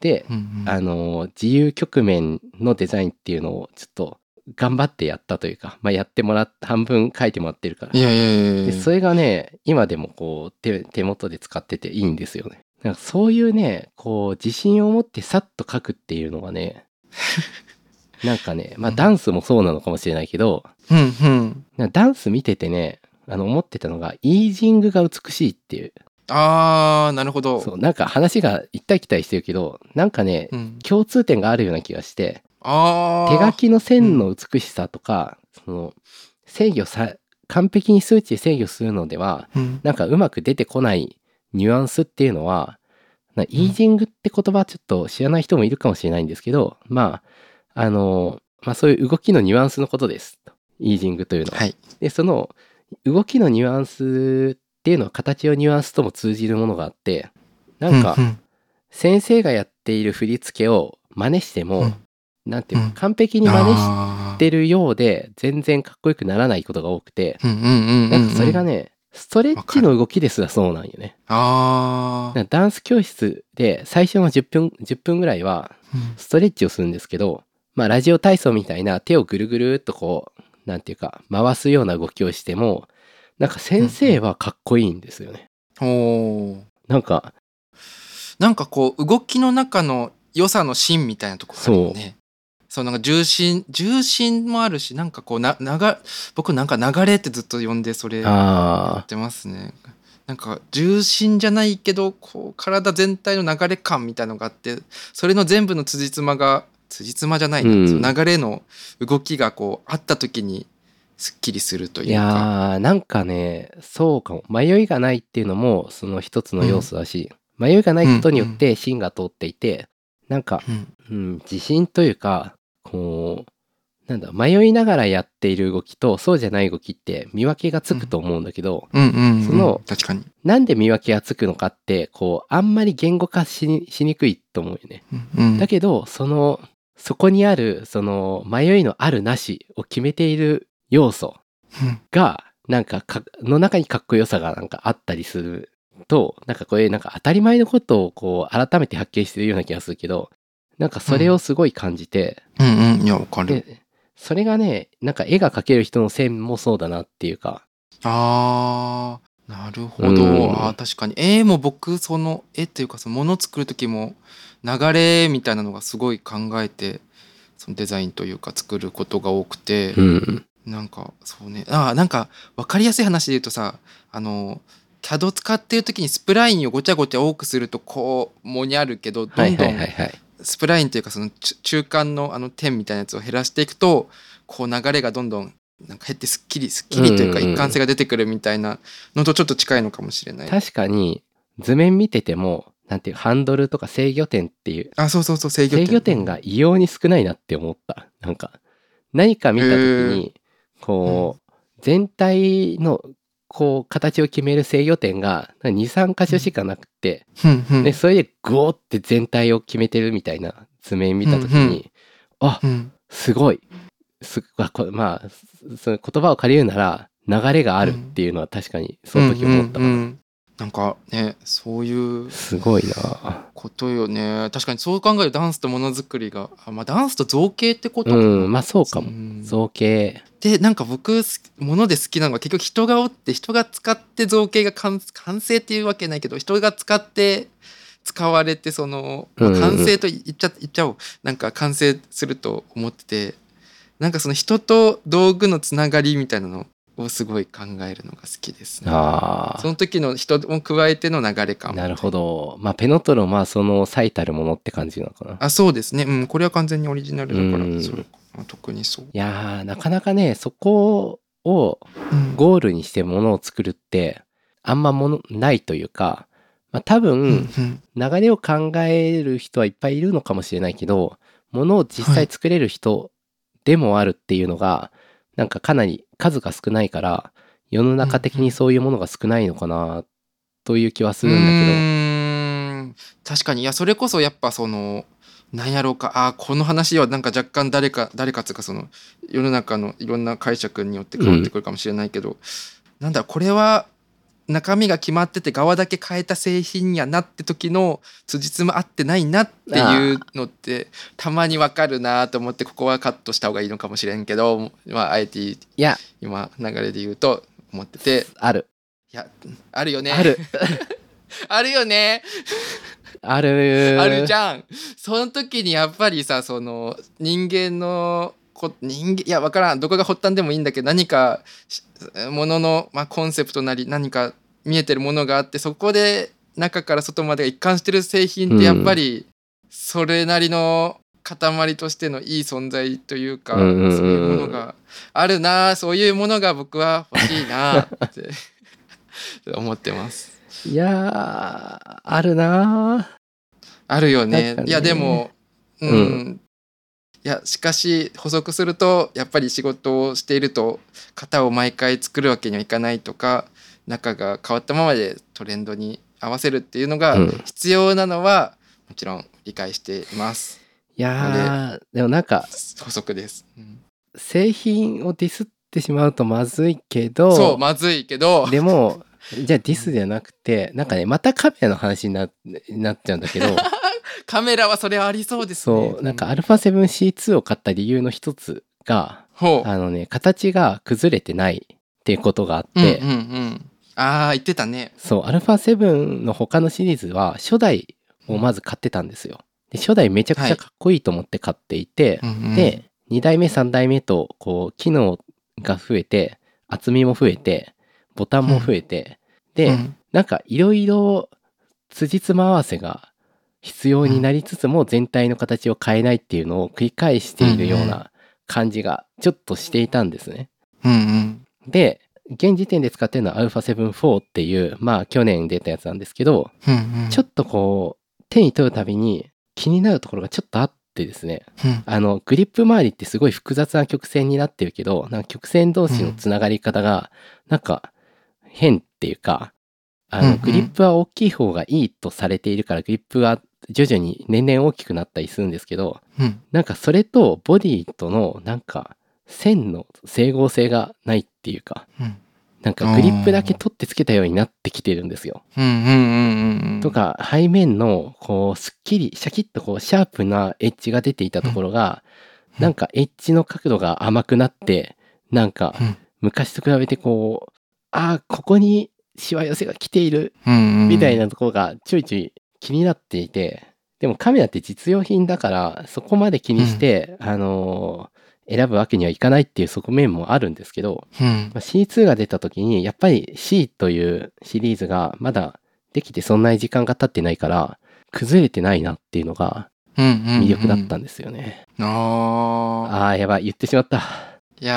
で、うんうん。あの自由曲面のデザインっていうのをちょっと頑張ってやったというか、まあ、やってもらっ半分書いてもらってるから。いやいやいやいやでそれがね今でもこう手手元で使ってていいんですよね。なんかそういうねこう自信を持ってさっと書くっていうのがね *laughs* なんかねまあうんダンスもそうなのかもしれないけどうんうん。ダンス見ててねあの思ってたのがイージングが美しいっていう。あーなるほど。そうなんか話が行ったり来たりしてるけどなんかねうん、共通点があるような気がして手書きの線の美しさとか、その制御さ完璧に数値で制御するのではうん。なんかうまく出てこないニュアンスっていうのはなイージングって言葉はちょっと知らない人もいるかもしれないんですけどまああのまあそういう動きのニュアンスのことです。イージングというのは。はい。でその動きのニュアンスっていうのは形をニュアンスとも通じるものがあってなんかううん。先生がやっている振り付けを真似しても、うんなんていうのうん。完璧に真似してるようで全然かっこよくならないことが多くて。なんかそれがねストレッチの動きですらそうなんよね。あなんかダンス教室で最初の10分10分ぐらいはーストレッチをするんですけどまあラジオ体操みたいな手をぐるぐるっとこうなんていうか回すような動きをしてもなんか先生はかっこいいんですよね。うん。おー。なんかなんかこう動きの中の良さの芯みたいなところあるよねそうなんか重心重心もあるしなんかこうな流僕なんか流れってずっと呼んでそれやあってますね。なんか重心じゃないけどこう体全体の流れ感みたいのがあってそれの全部の辻褄が辻褄じゃないな、うん。流れの動きがこうあった時にすっきりするとーいいうか。やーなんかねそうかも。迷いがないっていうのもその一つの要素だし、迷いがないことによって芯が通っていてなんかうん。うん、自信というかこうなんだ迷いながらやっている動きとそうじゃない動きって見分けがつくと思うんだけど、その確かに、なんで見分けがつくのかってこうあんまり言語化しにしにくいと思うよね。うん。うんだけどそのそこにあるその迷いのあるなしを決めている要素うんがなんかかの中にかっこよさがなんかあったりするとなんかこれなんか当たり前のことをこう改めて発見してるような気がするけどなんかそれをすごい感じて、うん。うんいやわかる。でそれがねなんか絵が描ける人の線もそうだなっていうか。あーなるほど、うん。あー確かに。絵も僕その絵っていうかそのもの作る時も流れみたいなのがすごい考えてそのデザインというか作ることが多くて、うん。なんかそうね。あーなんか分かりやすい話で言うとさあの CAD 使ってる時にスプラインをごちゃごちゃ多くするとこうもにあるけどどはいんどんはいはいはいスプラインというかそのち中間のあの点みたいなやつを減らしていくとこう流れがどんどんなんか減ってすっきりすっきりというか一貫性が出てくるみたいなのとちょっと近いのかもしれない。確かに図面見ててもなんていうハンドルとか制御点っていうあそうそうそう制御点。制御点が異様に少ないなって思った。なんか何か見た時にこう全体のこう形を決める制御点が23箇所しかなくて、でそれでグオって全体を決めてるみたいな図面見た時に、あうん。すごい。すまあそその言葉を借りるなら流れがあるっていうのは確かにその時思ったなんかねそういうすごいな。ことよね。確かにそう考えるとダンスとものづくりがあ、まあ、ダンスと造形ってことうんまあそうかも。ん。造形。でなんか僕すもので好きなのが結局人がおって人が使って造形が完完成っていうわけないけど人が使って使われてその、まあ完成と言っちゃ言っちゃおう。なんか完成すると思ってて。なんかその人と道具のつながりみたいなのをすごい考えるのが好きですね。あその時の人も加えての流れあ感なるほど。まあペノトロまあその最たるものって感じなのかな。あそうですね。うんこれは完全にオリジナルだからうん。そ特にそう、いやーなかなかねそこをうん。ゴールにしてものを作るってあんまものないというか、まあ、多分、うんうん。流れを考える人はいっぱいいるのかもしれないけどものを実際作れる人でもあるっていうのが、なんかかなり数が少ないから世の中的にそういうものが少ないのかなという気はするんだけど、うーん。確かに。いやそれこそやっぱそのなんやろうか。あーこの話はなんか若干誰か誰かつうかその世の中のいろんな解釈によって変わってくるかもしれないけど、なんだろうこれは中身が決まってて側だけ変えた製品やなって時の辻褄合ってないなっていうのってたまにわかるなと思ってここはカットした方がいいのかもしれんけど、まあ、あえていや。今流れで言うと思ってて。ある。いやあるよね。ある。*laughs* あるよね。ある。あるじゃん。その時にやっぱりさその人間のこ人間いや分からん。どこが発端でもいいんだけど何かしものの、まあ、コンセプトなり何か見えてるものがあってそこで中から外までが一貫してる製品ってやっぱりそれなりの塊としてのいい存在というか、そういうものがあるなそういうものが僕は欲しいなって *laughs* 思ってます。いやーあるなあるよね。ね。いやでもうん、うんいやしかし補足するとやっぱり仕事をしていると型を毎回作るわけにはいかないとか中が変わったままでトレンドに合わせるっていうのがうん必要なのはもちろん理解しています。いやーでもなんか補足です。うん製品をディスってしまうとまずいけどそうまずいけどでもじゃあディスじゃなくてなんかねまたカメラの話にななっちゃうんだけど *laughs* *laughs* カメラはそれはありそうですね。そうなんかあ α7C2 を買った理由の一つがあのね形が崩れてないっていうことがあって、うんうんうん、ああ言ってたね。そう α7 の他のシリーズは初代をまず買ってたんですよ。で初代めちゃくちゃかっこいいと思って買っていて、うんうん、で2代目3代目とこう機能が増えて厚みも増えてボタンも増えて、で、うん。なんかいろいろ辻褄合わせが必要になりつつも全体の形を変えないっていうのを繰り返しているような感じがちょっとしていたんですね。うんうん。で現時点で使ってるのは α7-4 っていうまあ去年出たやつなんですけどうんうん、ちょっとこう手に取るたびに気になるところがちょっとあってですね。うん。あのグリップ周りってすごい複雑な曲線になってるけどなんか曲線同士のつながり方がなんか変っていうかあのグリップは大きい方がいいとされているからグリップが徐々に年々大きくなったりするんですけどうん。なんかそれとボディとのなんか線の整合性がないっていうかうん。なんかグリップだけ取ってつけたようになってきてるんですよ。とか背面のこうすっきりシャキッとこうシャープなエッジが出ていたところが、うん。なんかエッジの角度が甘くなってなんかうん。昔と比べてこうああここにしわ寄せが来ているみたいなところがちょいちょい気になっていてでもカメラって実用品だからそこまで気にして、あのー選ぶわけにはいかないっていう側面もあるんですけど、うん。まあ C2 が出た時にやっぱり C というシリーズがまだできてそんなに時間が経ってないから崩れてないなっていうのがうんうんうん。魅力だったんですよね。あー。ああやばい言ってしまった。いやー。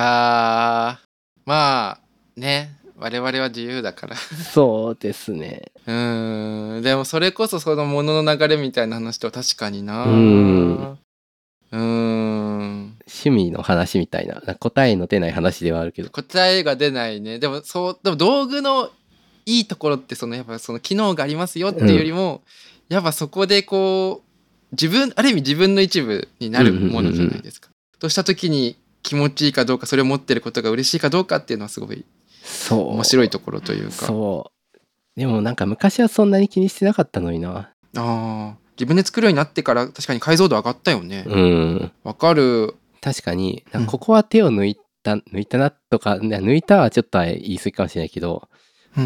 まあね我々は自由だから。そうですね。うーん。でもそれこそそのものの流れみたいな話と確かにな。うん。うーん。趣味の話みたいな。答えの出ない話ではあるけど。答えが出ないね。でもそうでも道具のいいところってそのやっぱその機能がありますよっていうよりも、やっぱそこでこう自分ある意味自分の一部になるものじゃないですか。とした時に気持ちいいかどうかそれを持ってることが嬉しいかどうかっていうのはすごいそう。面白いところというか。そう。でもなんか昔はそんなに気にしてなかったのにな。あー。自分で作るようになってから確かに解像度上がったよね。うん。わ、かる。確かに、ここは手を抜いた、抜いたなとか、ね抜いたはちょっと言い過ぎかもしれないけど、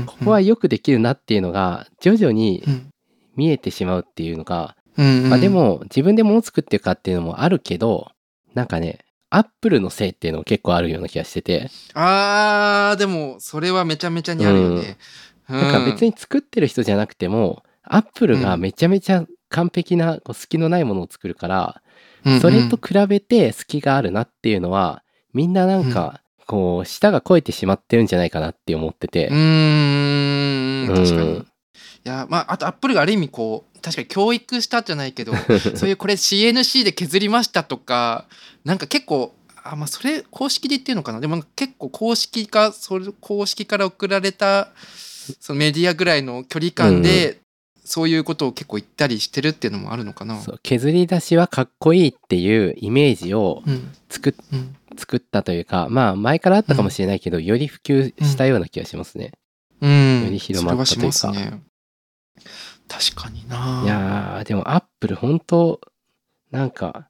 ここはよくできるなっていうのが徐々にうん。見えてしまうっていうのが、うんうん。まあでも自分で物作ってるかっていうのもあるけど、なんかね、アップルのせいっていうのも結構あるような気がしてて、あーでもそれはめちゃめちゃにあるよね、うん。なんか別に作ってる人じゃなくても、アップルがめちゃめちゃ完璧なこう隙のないものを作るから、うんうん。それと比べて隙があるなっていうのは、みんななんか、こう、舌が肥えてしまってるんじゃないかなって思ってて。う。ーん。確かに、うん。いやまああとアップルがある意味こう確かに教育したじゃないけど *laughs* そういうこれ CNC で削りましたとかなんか結構あまあそれ公式で言ってるのかな？でも結構公式かそれ公式から送られたそのメディアぐらいの距離感で、そういうことを結構言ったりしてるっていうのもあるのかな？削り出しはかっこいいっていうイメージをうん。作っうん。作ったというか、まあ前からあったかもしれないけど、より普及したような気がしますね。うん、より広まったというか。それはしますね。確かにないやー、でもアップル本当なんか、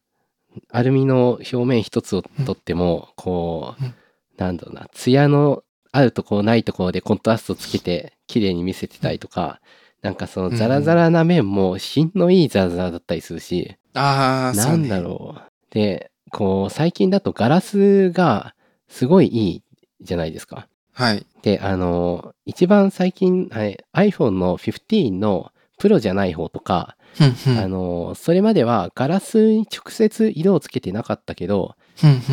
アルミの表面一つをとっても、こう、うんなんだろうな、艶のあるところないところでコントラストつけて綺麗に見せてたりとか、なんかそのザラザラな面も品のいいザラザラだったりするし、ああ、そうねなんだろう。で、こう、最近だとガラスがすごいいいじゃないですか。はい。で、あの、一番最近、はい、iPhone の15のプロじゃない方とか、あの、それまではガラスに直接色をつけてなかったけど、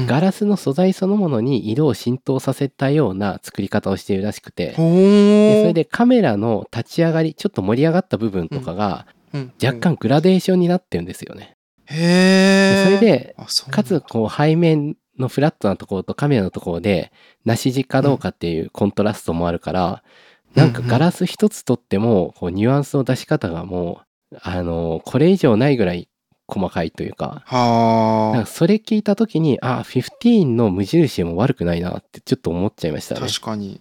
ガラスの素材そのものに色を浸透させたような作り方をしているらしくて、ほでーそれでカメラの立ち上がり、ちょっと盛り上がった部分とかがうん。若干グラデーションになってるんですよね。へ。それで、かつこう背面のフラットなところとカメラのところでなし字かどうかっていうコントラストもあるから、なんかガラス一つとってもこうニュアンスの出し方がもうあのこれ以上ないぐらい細かいというかなんはかそれ聞いた時にあ15の無印も悪くないなってちょっと思っちゃいましたあ、ね。確かに。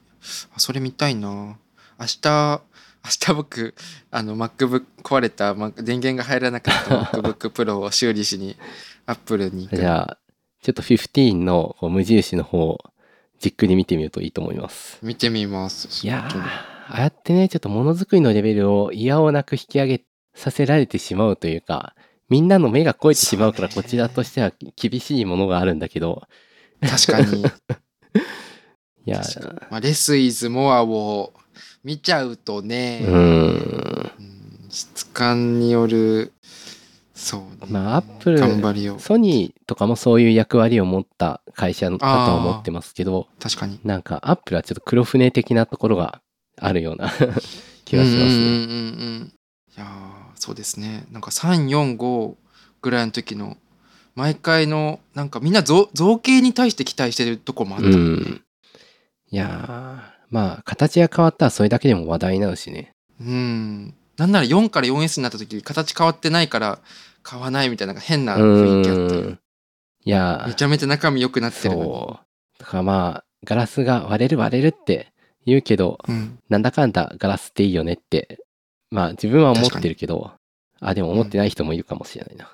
あそれ見たいな。明日、明日僕、あの、MacBook 壊れた、ま電源が入らなかった *laughs* MacBook Pro を修理しに、Apple に行く。じゃあちょっと15の無印の方をじっくり見てみるといいと思います。見てみます。いやーああやってねちょっとものづくりのレベルを嫌おなく引き上げさせられてしまうというかみんなの目が肥えてしまうからこちらとしては厳しいものがあるんだけど確かに。*laughs* いやまあ、レスイズモアを見ちゃうとね、うん質感による、そうね。まあアップル。ソニーとかもそういう役割を持った会社だとは思ってますけど確かに。なんかアップルはちょっと黒船的なところがあるような *laughs* 気がしますね。うんうんうんうん。いやーそうですね。なんか3、4、5ぐらいの時の、毎回の、なんかみんな造造形に対して期待してるとこもあったもんね。いやーまあ形が変わったらそれだけでも話題になるしね。うん。なんなら4から 4S になった時、形変わってないから買わないみたいな変な雰囲気あったようんいやめちゃめちゃ中身良くなってるのに。そう。だからまあ、ガラスが割れる割れるって言うけど、うん。なんだかんだガラスっていいよねって、まあ自分は思ってるけど、あ、でも思ってない人もいるかもしれないな。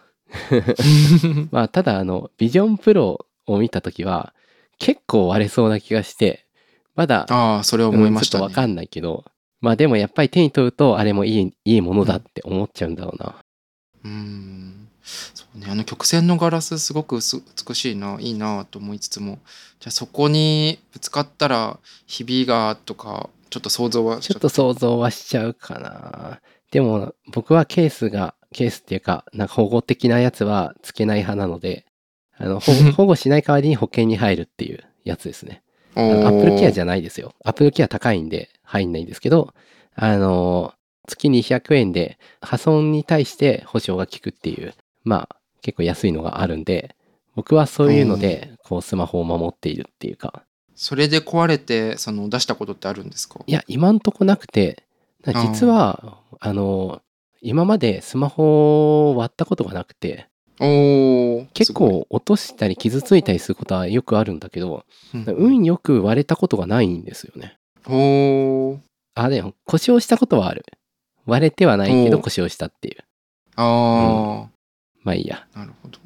*laughs* まあただあの、ビジョンプロを見たときは、結構割れそうな気がして、まだ、ああ、それは思いましたね。うんちょっとわかんないけど、まあでもやっぱり手に取ると、あれもいい、いいものだって思っちゃうんだろうな。うん。そうね、あの曲線のガラスすごく薄美しいな、いいなと思いつつも、じゃあそこにぶつかったらひびがとか、ちょっと想像はちょっと想像はしちゃうかな。でも僕はケースが、ケースっていうか、なんか保護的なやつはつけない派なので、あの、*laughs* 保護しない代わりに保険に入るっていうやつですね。アップルケアじゃゃないですよ。アップルケア高いんで入んないんですけど、あの、月200円で破損に対して保証が効くっていう、まあ結構安いのがあるんで、僕はそういうので、こうスマホを守っているっていうか、それで壊れてその出したことってあるんですか？いや、今んとこなくて、な実は、あの、今までスマホを割ったことがなくて、結構落としたり傷ついたりすることはよくあるんだけど、うん。運よく割れたことがないんですよね。おー。あ、でも故障したことはある。割れてはないけどお故障したっていう。あまあいいや。あ、なるほど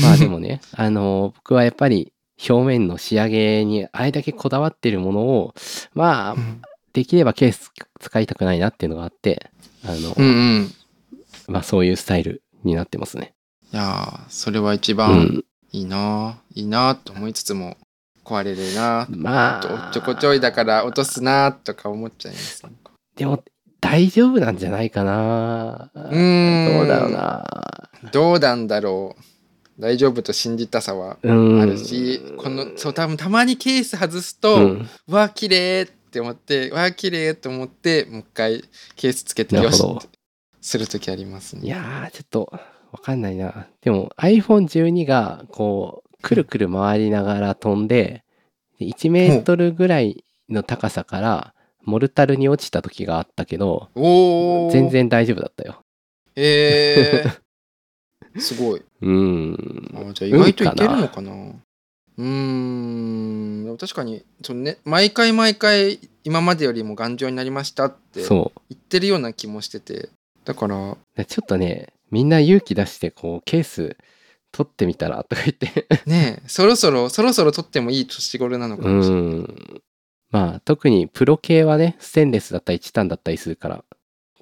まあでもね、*laughs* あの、僕はやっぱり表面の仕上げにあれだけこだわってるものを、まあう、んできればケース使いたくないなっていうのがあって、あの、うんうんまあそういうスタイルになってますね。いやーそれは一う番ん。いいないいなと思いつつも壊れるなまあっちょこちょいだから落とすなとか思っちゃいますでも大丈夫なんじゃないかな。うーん。どうだろうな。どうなんだろう。大丈夫と信じたさはうん。あるし、このそう多分たまにケース外すと、うん。うわ綺麗って思ってうわ綺麗って思ってもう一回ケースつけてよしする時ありますね。いやーちょっとわかんないな。でも iPhone12 がこうくるくる回りながら飛んでで1メートルぐらいの高さからモルタルに落ちた時があったけど全然大丈夫だったよ。えー、すごい。うん。あじゃあ意外といけるのかな。うーん。確かにその、ね、毎回毎回今までよりも頑丈になりましたって言そってるような気もしてて。だから。ちょっとねみんな勇気出してこうケース取ってみたらとか言って。ねえそろそろそろそろ取ってもいい年頃なのかうもしれない、んまあ特にプロ系はねステンレスだったりチタンだったりするから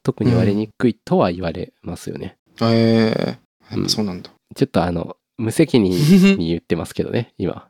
特に割れにくいとは言われますよね、ええやっうん。ぱそうなんだ、ちょっとあの無責任に言ってますけどね *laughs* 今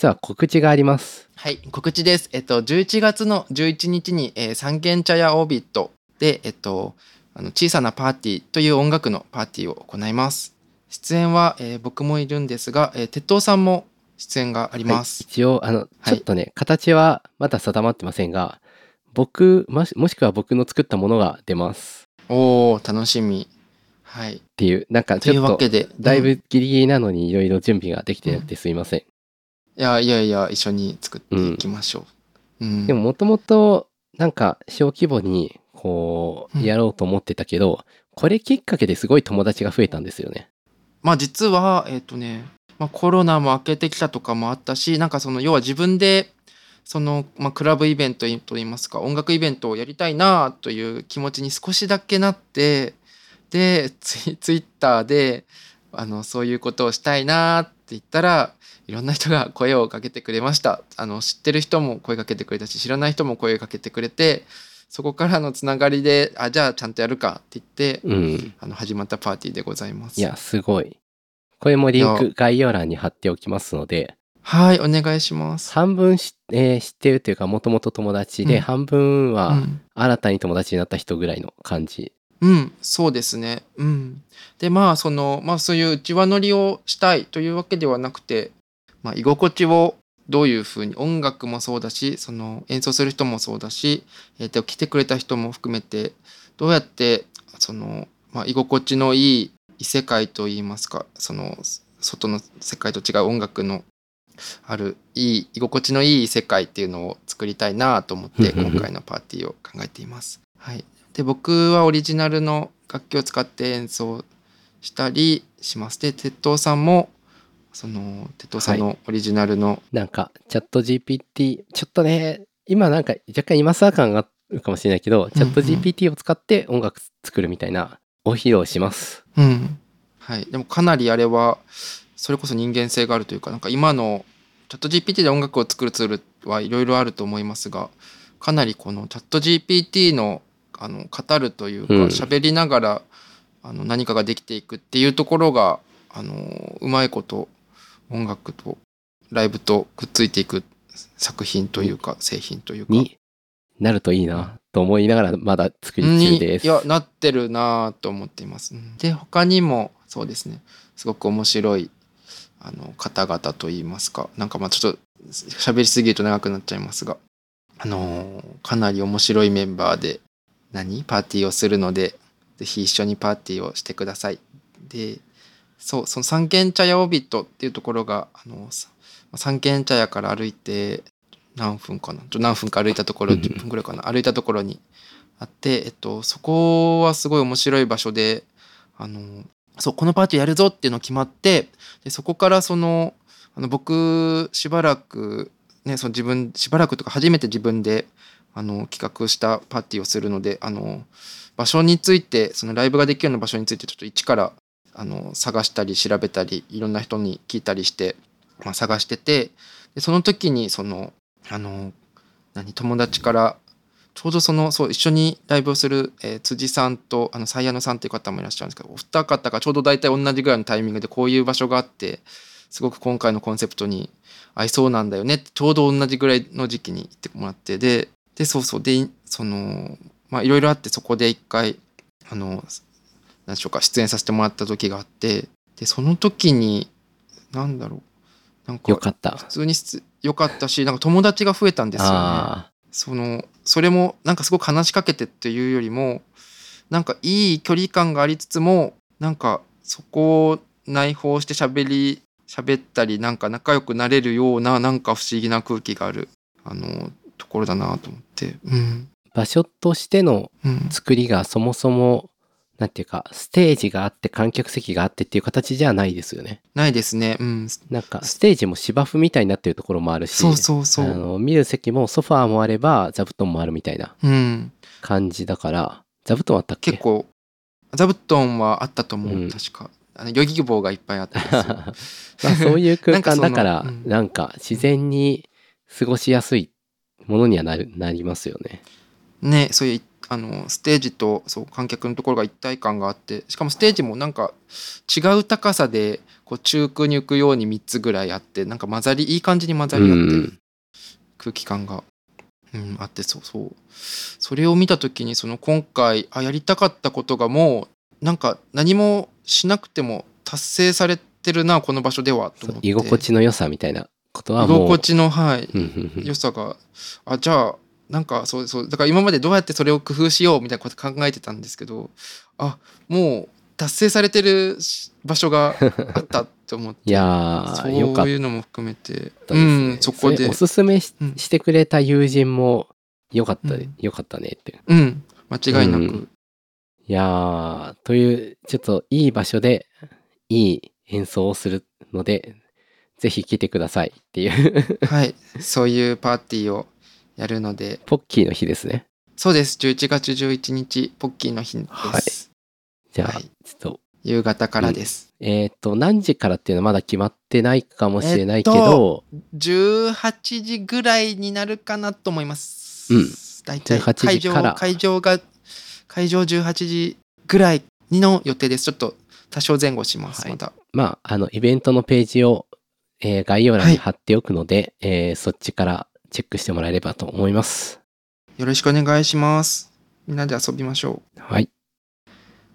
実は告知があります。はい告知です。えっと11月の11日に、えー三軒茶屋オービットでえっとあの小さなパーティーという音楽のパーティーを行います。出演は、えー僕もいるんですが、えー鉄塔さんも出演があります、はい、一応あのはい。ちょっとね、形はまだ定まってませんが僕もしもしくは僕の作ったものが出ます。おお楽しみ。はい。っていうなんかちょっとわけでだいぶギリギリなのにいろいろ準備ができてなくてすいません、やいやいや一緒に作っていきましょう、うん。でももともとなんか小規模にこうんうやろうと思ってたけど、これきっかけですごい友達が増えたんですよね。まあ実はえっ、とね、まあ、コロナも明けてきたとかもあったしなんかその要は自分でその、まあ、クラブイベントといいますか音楽イベントをやりたいなという気持ちに少しだけなってでツイツイッターであのそういうことをしたいなって言ったらいろんな人が声をかけてくれましたあの知ってる人も声かけてくれたし知らない人も声かけてくれてそこからのつながりであじゃあちゃんとやるかって言ってうんあの始まったパーティーでございます。いやすごいこれもリンいク概要欄に貼っておきますのではいお願いします。半分し、えー知ってるというかもともと友達で、うん半分はうん新たに友達になった人ぐらいの感じうん、そうですね。うん。で、まあ、その、まあ、そういう内輪乗りをしたいというわけではなくて、まあ、居心地をどういうふうに、音楽もそうだし、その、演奏する人もそうだし、えっ、と、来てくれた人も含めて、どうやって、その、まあ、居心地のいい異世界といいますか、その、外の世界と違う音楽のあるいい居心地のいい世界っていうのを作りたいなと思って今回のパーティーを考えています。はい、で僕はオリジナルの楽器を使って演奏したりします。で鉄塔さんもその鉄塔さんのオリジナルの、なんかチャット GPT ちょっとね今なんか若干今更感があるかもしれないけど、チャット GPT を使って音楽作るみたいなお披露します。うん。はい、でもかなりあれはそれこそ人間性があるというかなんか今のチャット GPT で音楽を作るツールはいろいろあると思いますがかなりこのチャット GPT のあの語るというかうん。喋、りながらあの何かができていくっていうところがあのうまいこと音楽とライブとくっついていく作品というか製品というか。になるといいなと思いながらまだ作り中ですにいやなってるなと思っています。で他にもそうですねすごく面白いあの方々といいますかなんかまあちょっと喋りすぎると長くなっちゃいますがあのーかなり面白いメンバーで何？パーティーをするのでぜひ一緒にパーティーをしてください。でそうその三軒茶屋オビットっていうところがあのさ三軒茶屋から歩いて何分かな？何分か歩いたところうん。10分ぐらいかな？歩いたところにあって、えっと、そこはすごい面白い場所であのそうこのパーティーやるぞっていうの決まってでそこからそのあの僕しばらくねその自分しばらくとか初めて自分であの企画したパーティーをするのであの場所についてそのライブができるような場所についてちょっと一からあの探したり調べたりいろんな人に聞いたりして、まあ、探しててでその時にそのあの何友達からちょうどそのそう一緒にライブをする、えー辻さんとあのサイヤノさんっていう方もいらっしゃるんですけどお二方がちょうど大体同じぐらいのタイミングでこういう場所があってすごく今回のコンセプトに合いそうなんだよねってちょうど同じぐらいの時期に言ってもらってででそうそうでそのいろいろあってそこで一回あの何でしょうか出演させてもらった時があってでその時になんだろうなんかよかった。普通にす良かったしなんか友達が増えたんですよね。あそのそれもなんかすごく話しかけてっていうよりもなんかいい距離感がありつつもなんかそこを内包して喋り喋ったりなんか仲良くなれるようななんか不思議な空気があるあのところだなと思ってうんあ、場所としてのうん作りがそもそも、なんていうか、ステージがあって観客席があってっていう形じゃないですよね。ないですね。うん。なんか、ステージも芝生みたいになってるところもあるし、そうそうそあうの見る席もソファーもあれば座布団もあるみたいなうん。感じだから座布団あったっけ？結構座布団はあったと思う、うん。確か。あのヨギ棒がいっぱいあった *laughs* まあそういう空間だからなんかうん。なんか自然に過ごしやすいものにはなるなりますよね。ねそういうあのステージとそう観客のところが一体感があってしかもステージもなんか違う高さでこう中空に浮くように3つぐらいあってなんか混ざりいい感じに混ざうり合ってるん、空気感が、うん、あってそうそう。それを見た時にその今回あやりたかったことがもうなんか何もしなくても達成されてるなこの場所ではと思って。居心地の良さみたいなことは居もう。心地のはい。良さが。あじゃあなんかそうそうだから今までどうやってそれを工夫しようみたいなこと考えてたんですけどあもう達成されてるし場所があったって思って。いやそういうのも含めて。たですうね。んそこで。れおすすめし,、うん。てくれた友人もよかった、うん。よかったねって。うん。間違いなく、うん。いやーというちょっといい場所でいい演奏をするのでぜひ来てくださいっていう。はい。そういうパーティーをやるので。ポッキーの日ですね。そうです。11月11日ポッキーの日です、はい。じゃあ、はい。ちょっと。夕方からです、えっ、と何時からっていうのはまだ決まってないかもしれないけど、18時ぐらいになるかなと思います。うん。大体18会場会場が会場18時ぐらいの予定です。ちょっと多少前後します。はい。また。まああのイベントのページを、えー概要欄に貼っておくので、えーそっちからチェックしてもらえればと思います。よろしくお願いします。みんなで遊びましょう。はい、い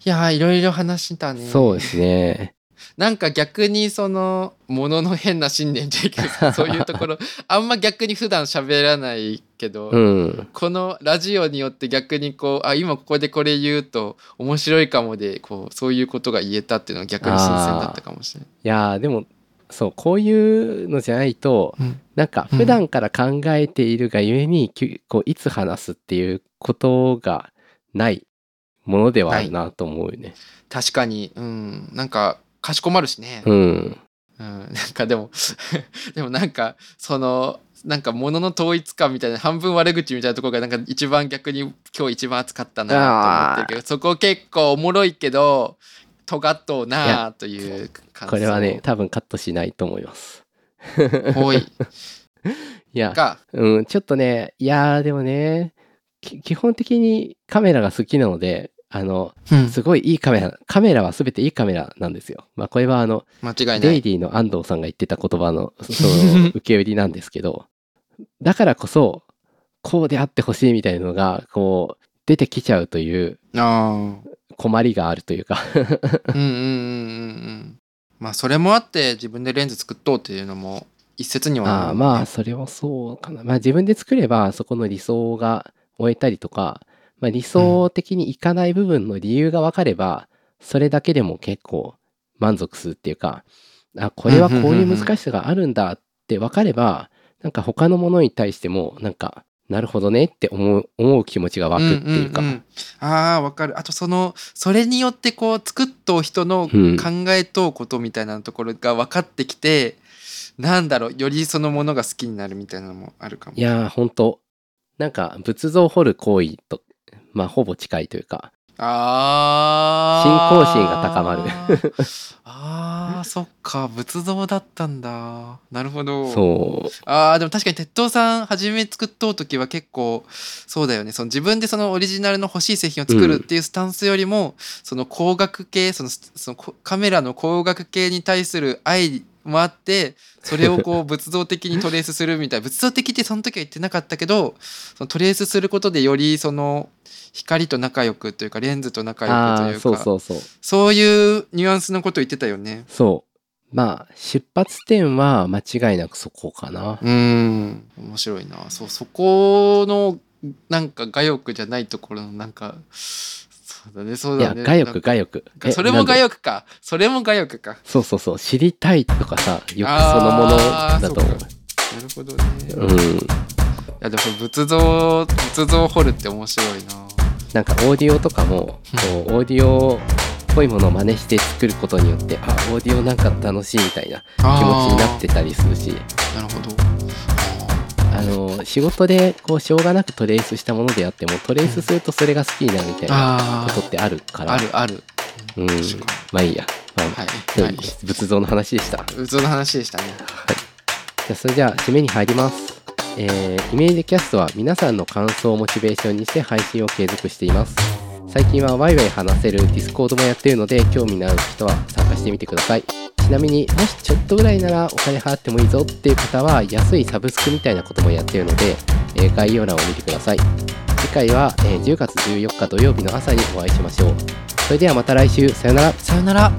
やーいろいろ話したね。そうですね。*laughs* なんか逆にそのものの変な信念じゃいけど *laughs* そういうところあんま逆に普段喋らないけど、うん。このラジオによって逆にこうあ今ここでこれ言うと面白いかもでこうそういうことが言えたっていうのは逆に新鮮だったかもしれない。いやーでもそうこういうのじゃないとうんなんか普段から考えているがゆえに、きこういつ話すっていうことがないものではあるなと思うよね。確かに、うん、なんかかしこまるしね。うん。うん、*laughs* なんかでも *laughs* でもなんかそのなんか物の統一感みたいな半分悪口みたいなところがなんか一番逆に今日一番熱かったなと思ってるけどそこ結構おもろいけど尖っとうなという感想これはね多分カットしないと思います。ほい *laughs* いや、がうん、ちょっとね、いやーでもね、き基本的にカメラが好きなので、あの、うんすごいいいカメラ、カメラは全ていいカメラなんですよ。まあこれはあの、間違いなデイい。ディの安藤さんが言ってた言葉の、その、受け売りなんですけど、*laughs* だからこそ、こうであってほしいみたいなのが、こう、出てきちゃうというあ困りがあるというか、あうんうんうんうんうん。まあそれもあって自分でレンズ作っとうっていうのも一説にはああるもんねまあそれもそうかな。まあ自分で作ればそこの理想が終えたりとか、まあ、理想的にいかない部分の理由が分かれば、それだけでも結構満足するっていうか、あ、これはこういう難しさがあるんだって分かれば、なんか他のものに対しても、なんか、なるほどねって思う思う気持ちが湧くっていうか、んんん。ああわかる。あとそのそれによってこう作っとう人のうん。考えとうことみたいなところが分かってきて、なんだろうよりそのものが好きになるみたいなのもあるかも。いやーほんと。なんか仏像を掘る行為とまあほぼ近いというか。あ信仰心が高まる。あーそっか仏像だったんだ。なるほど。そう。あーでも確かに鉄塔さん初め作っとう時は結構そうだよね。その自分でそのオリジナルの欲しい製品を作るっていうスタンスよりも、その光学系そのそのこカメラの光学系に対する愛もあってそれをこう *laughs* 仏像的にトレースするみたいな仏像的ってその時は言ってなかったけどそのトレースすることでよりその光と仲良くというかレンズと仲良くというかそうそうそう。そういうニュアンスのこと言ってたよね。そう。まあ出発点は間違いなくそこかな。うん。面白いな。そうそこのなんか我欲じゃないところのなんかそうだねそういやだね。我欲なんか我欲えそれも我欲か。それも我欲か。そうそうそう。知りたいとかさ欲そのものだと思う。なるほどね、いうん。やでも仏像仏像掘るって面白いな。なんかオーディオとかもこうオーディオっぽいものを真似して作ることによってあオーディオなんか楽しいみたいな気持ちになってたりするし。なるほどあの仕事でこうしょうがなくトレースしたものであってもトレースするとそれが好きになるみたいなあことってあるから。あるある。うん。まあいいや、まあはい。ではい。仏像の話でした。仏像の話でしたね。じゃあそれじゃあ締めに入ります。えーイメージキャストは皆さんの感想をモチベーションにして配信を継続しています。最近はワイワイ話せる Discord もやってるので興味のある人は参加してみてください。ちなみにもしちょっとぐらいならお金払ってもいいぞっていう方は安いサブスクみたいなこともやってるので、えー概要欄を見てください。次回は、えー10月14日土曜日の朝にお会いしましょう。それではまた来週さよなら。さよなら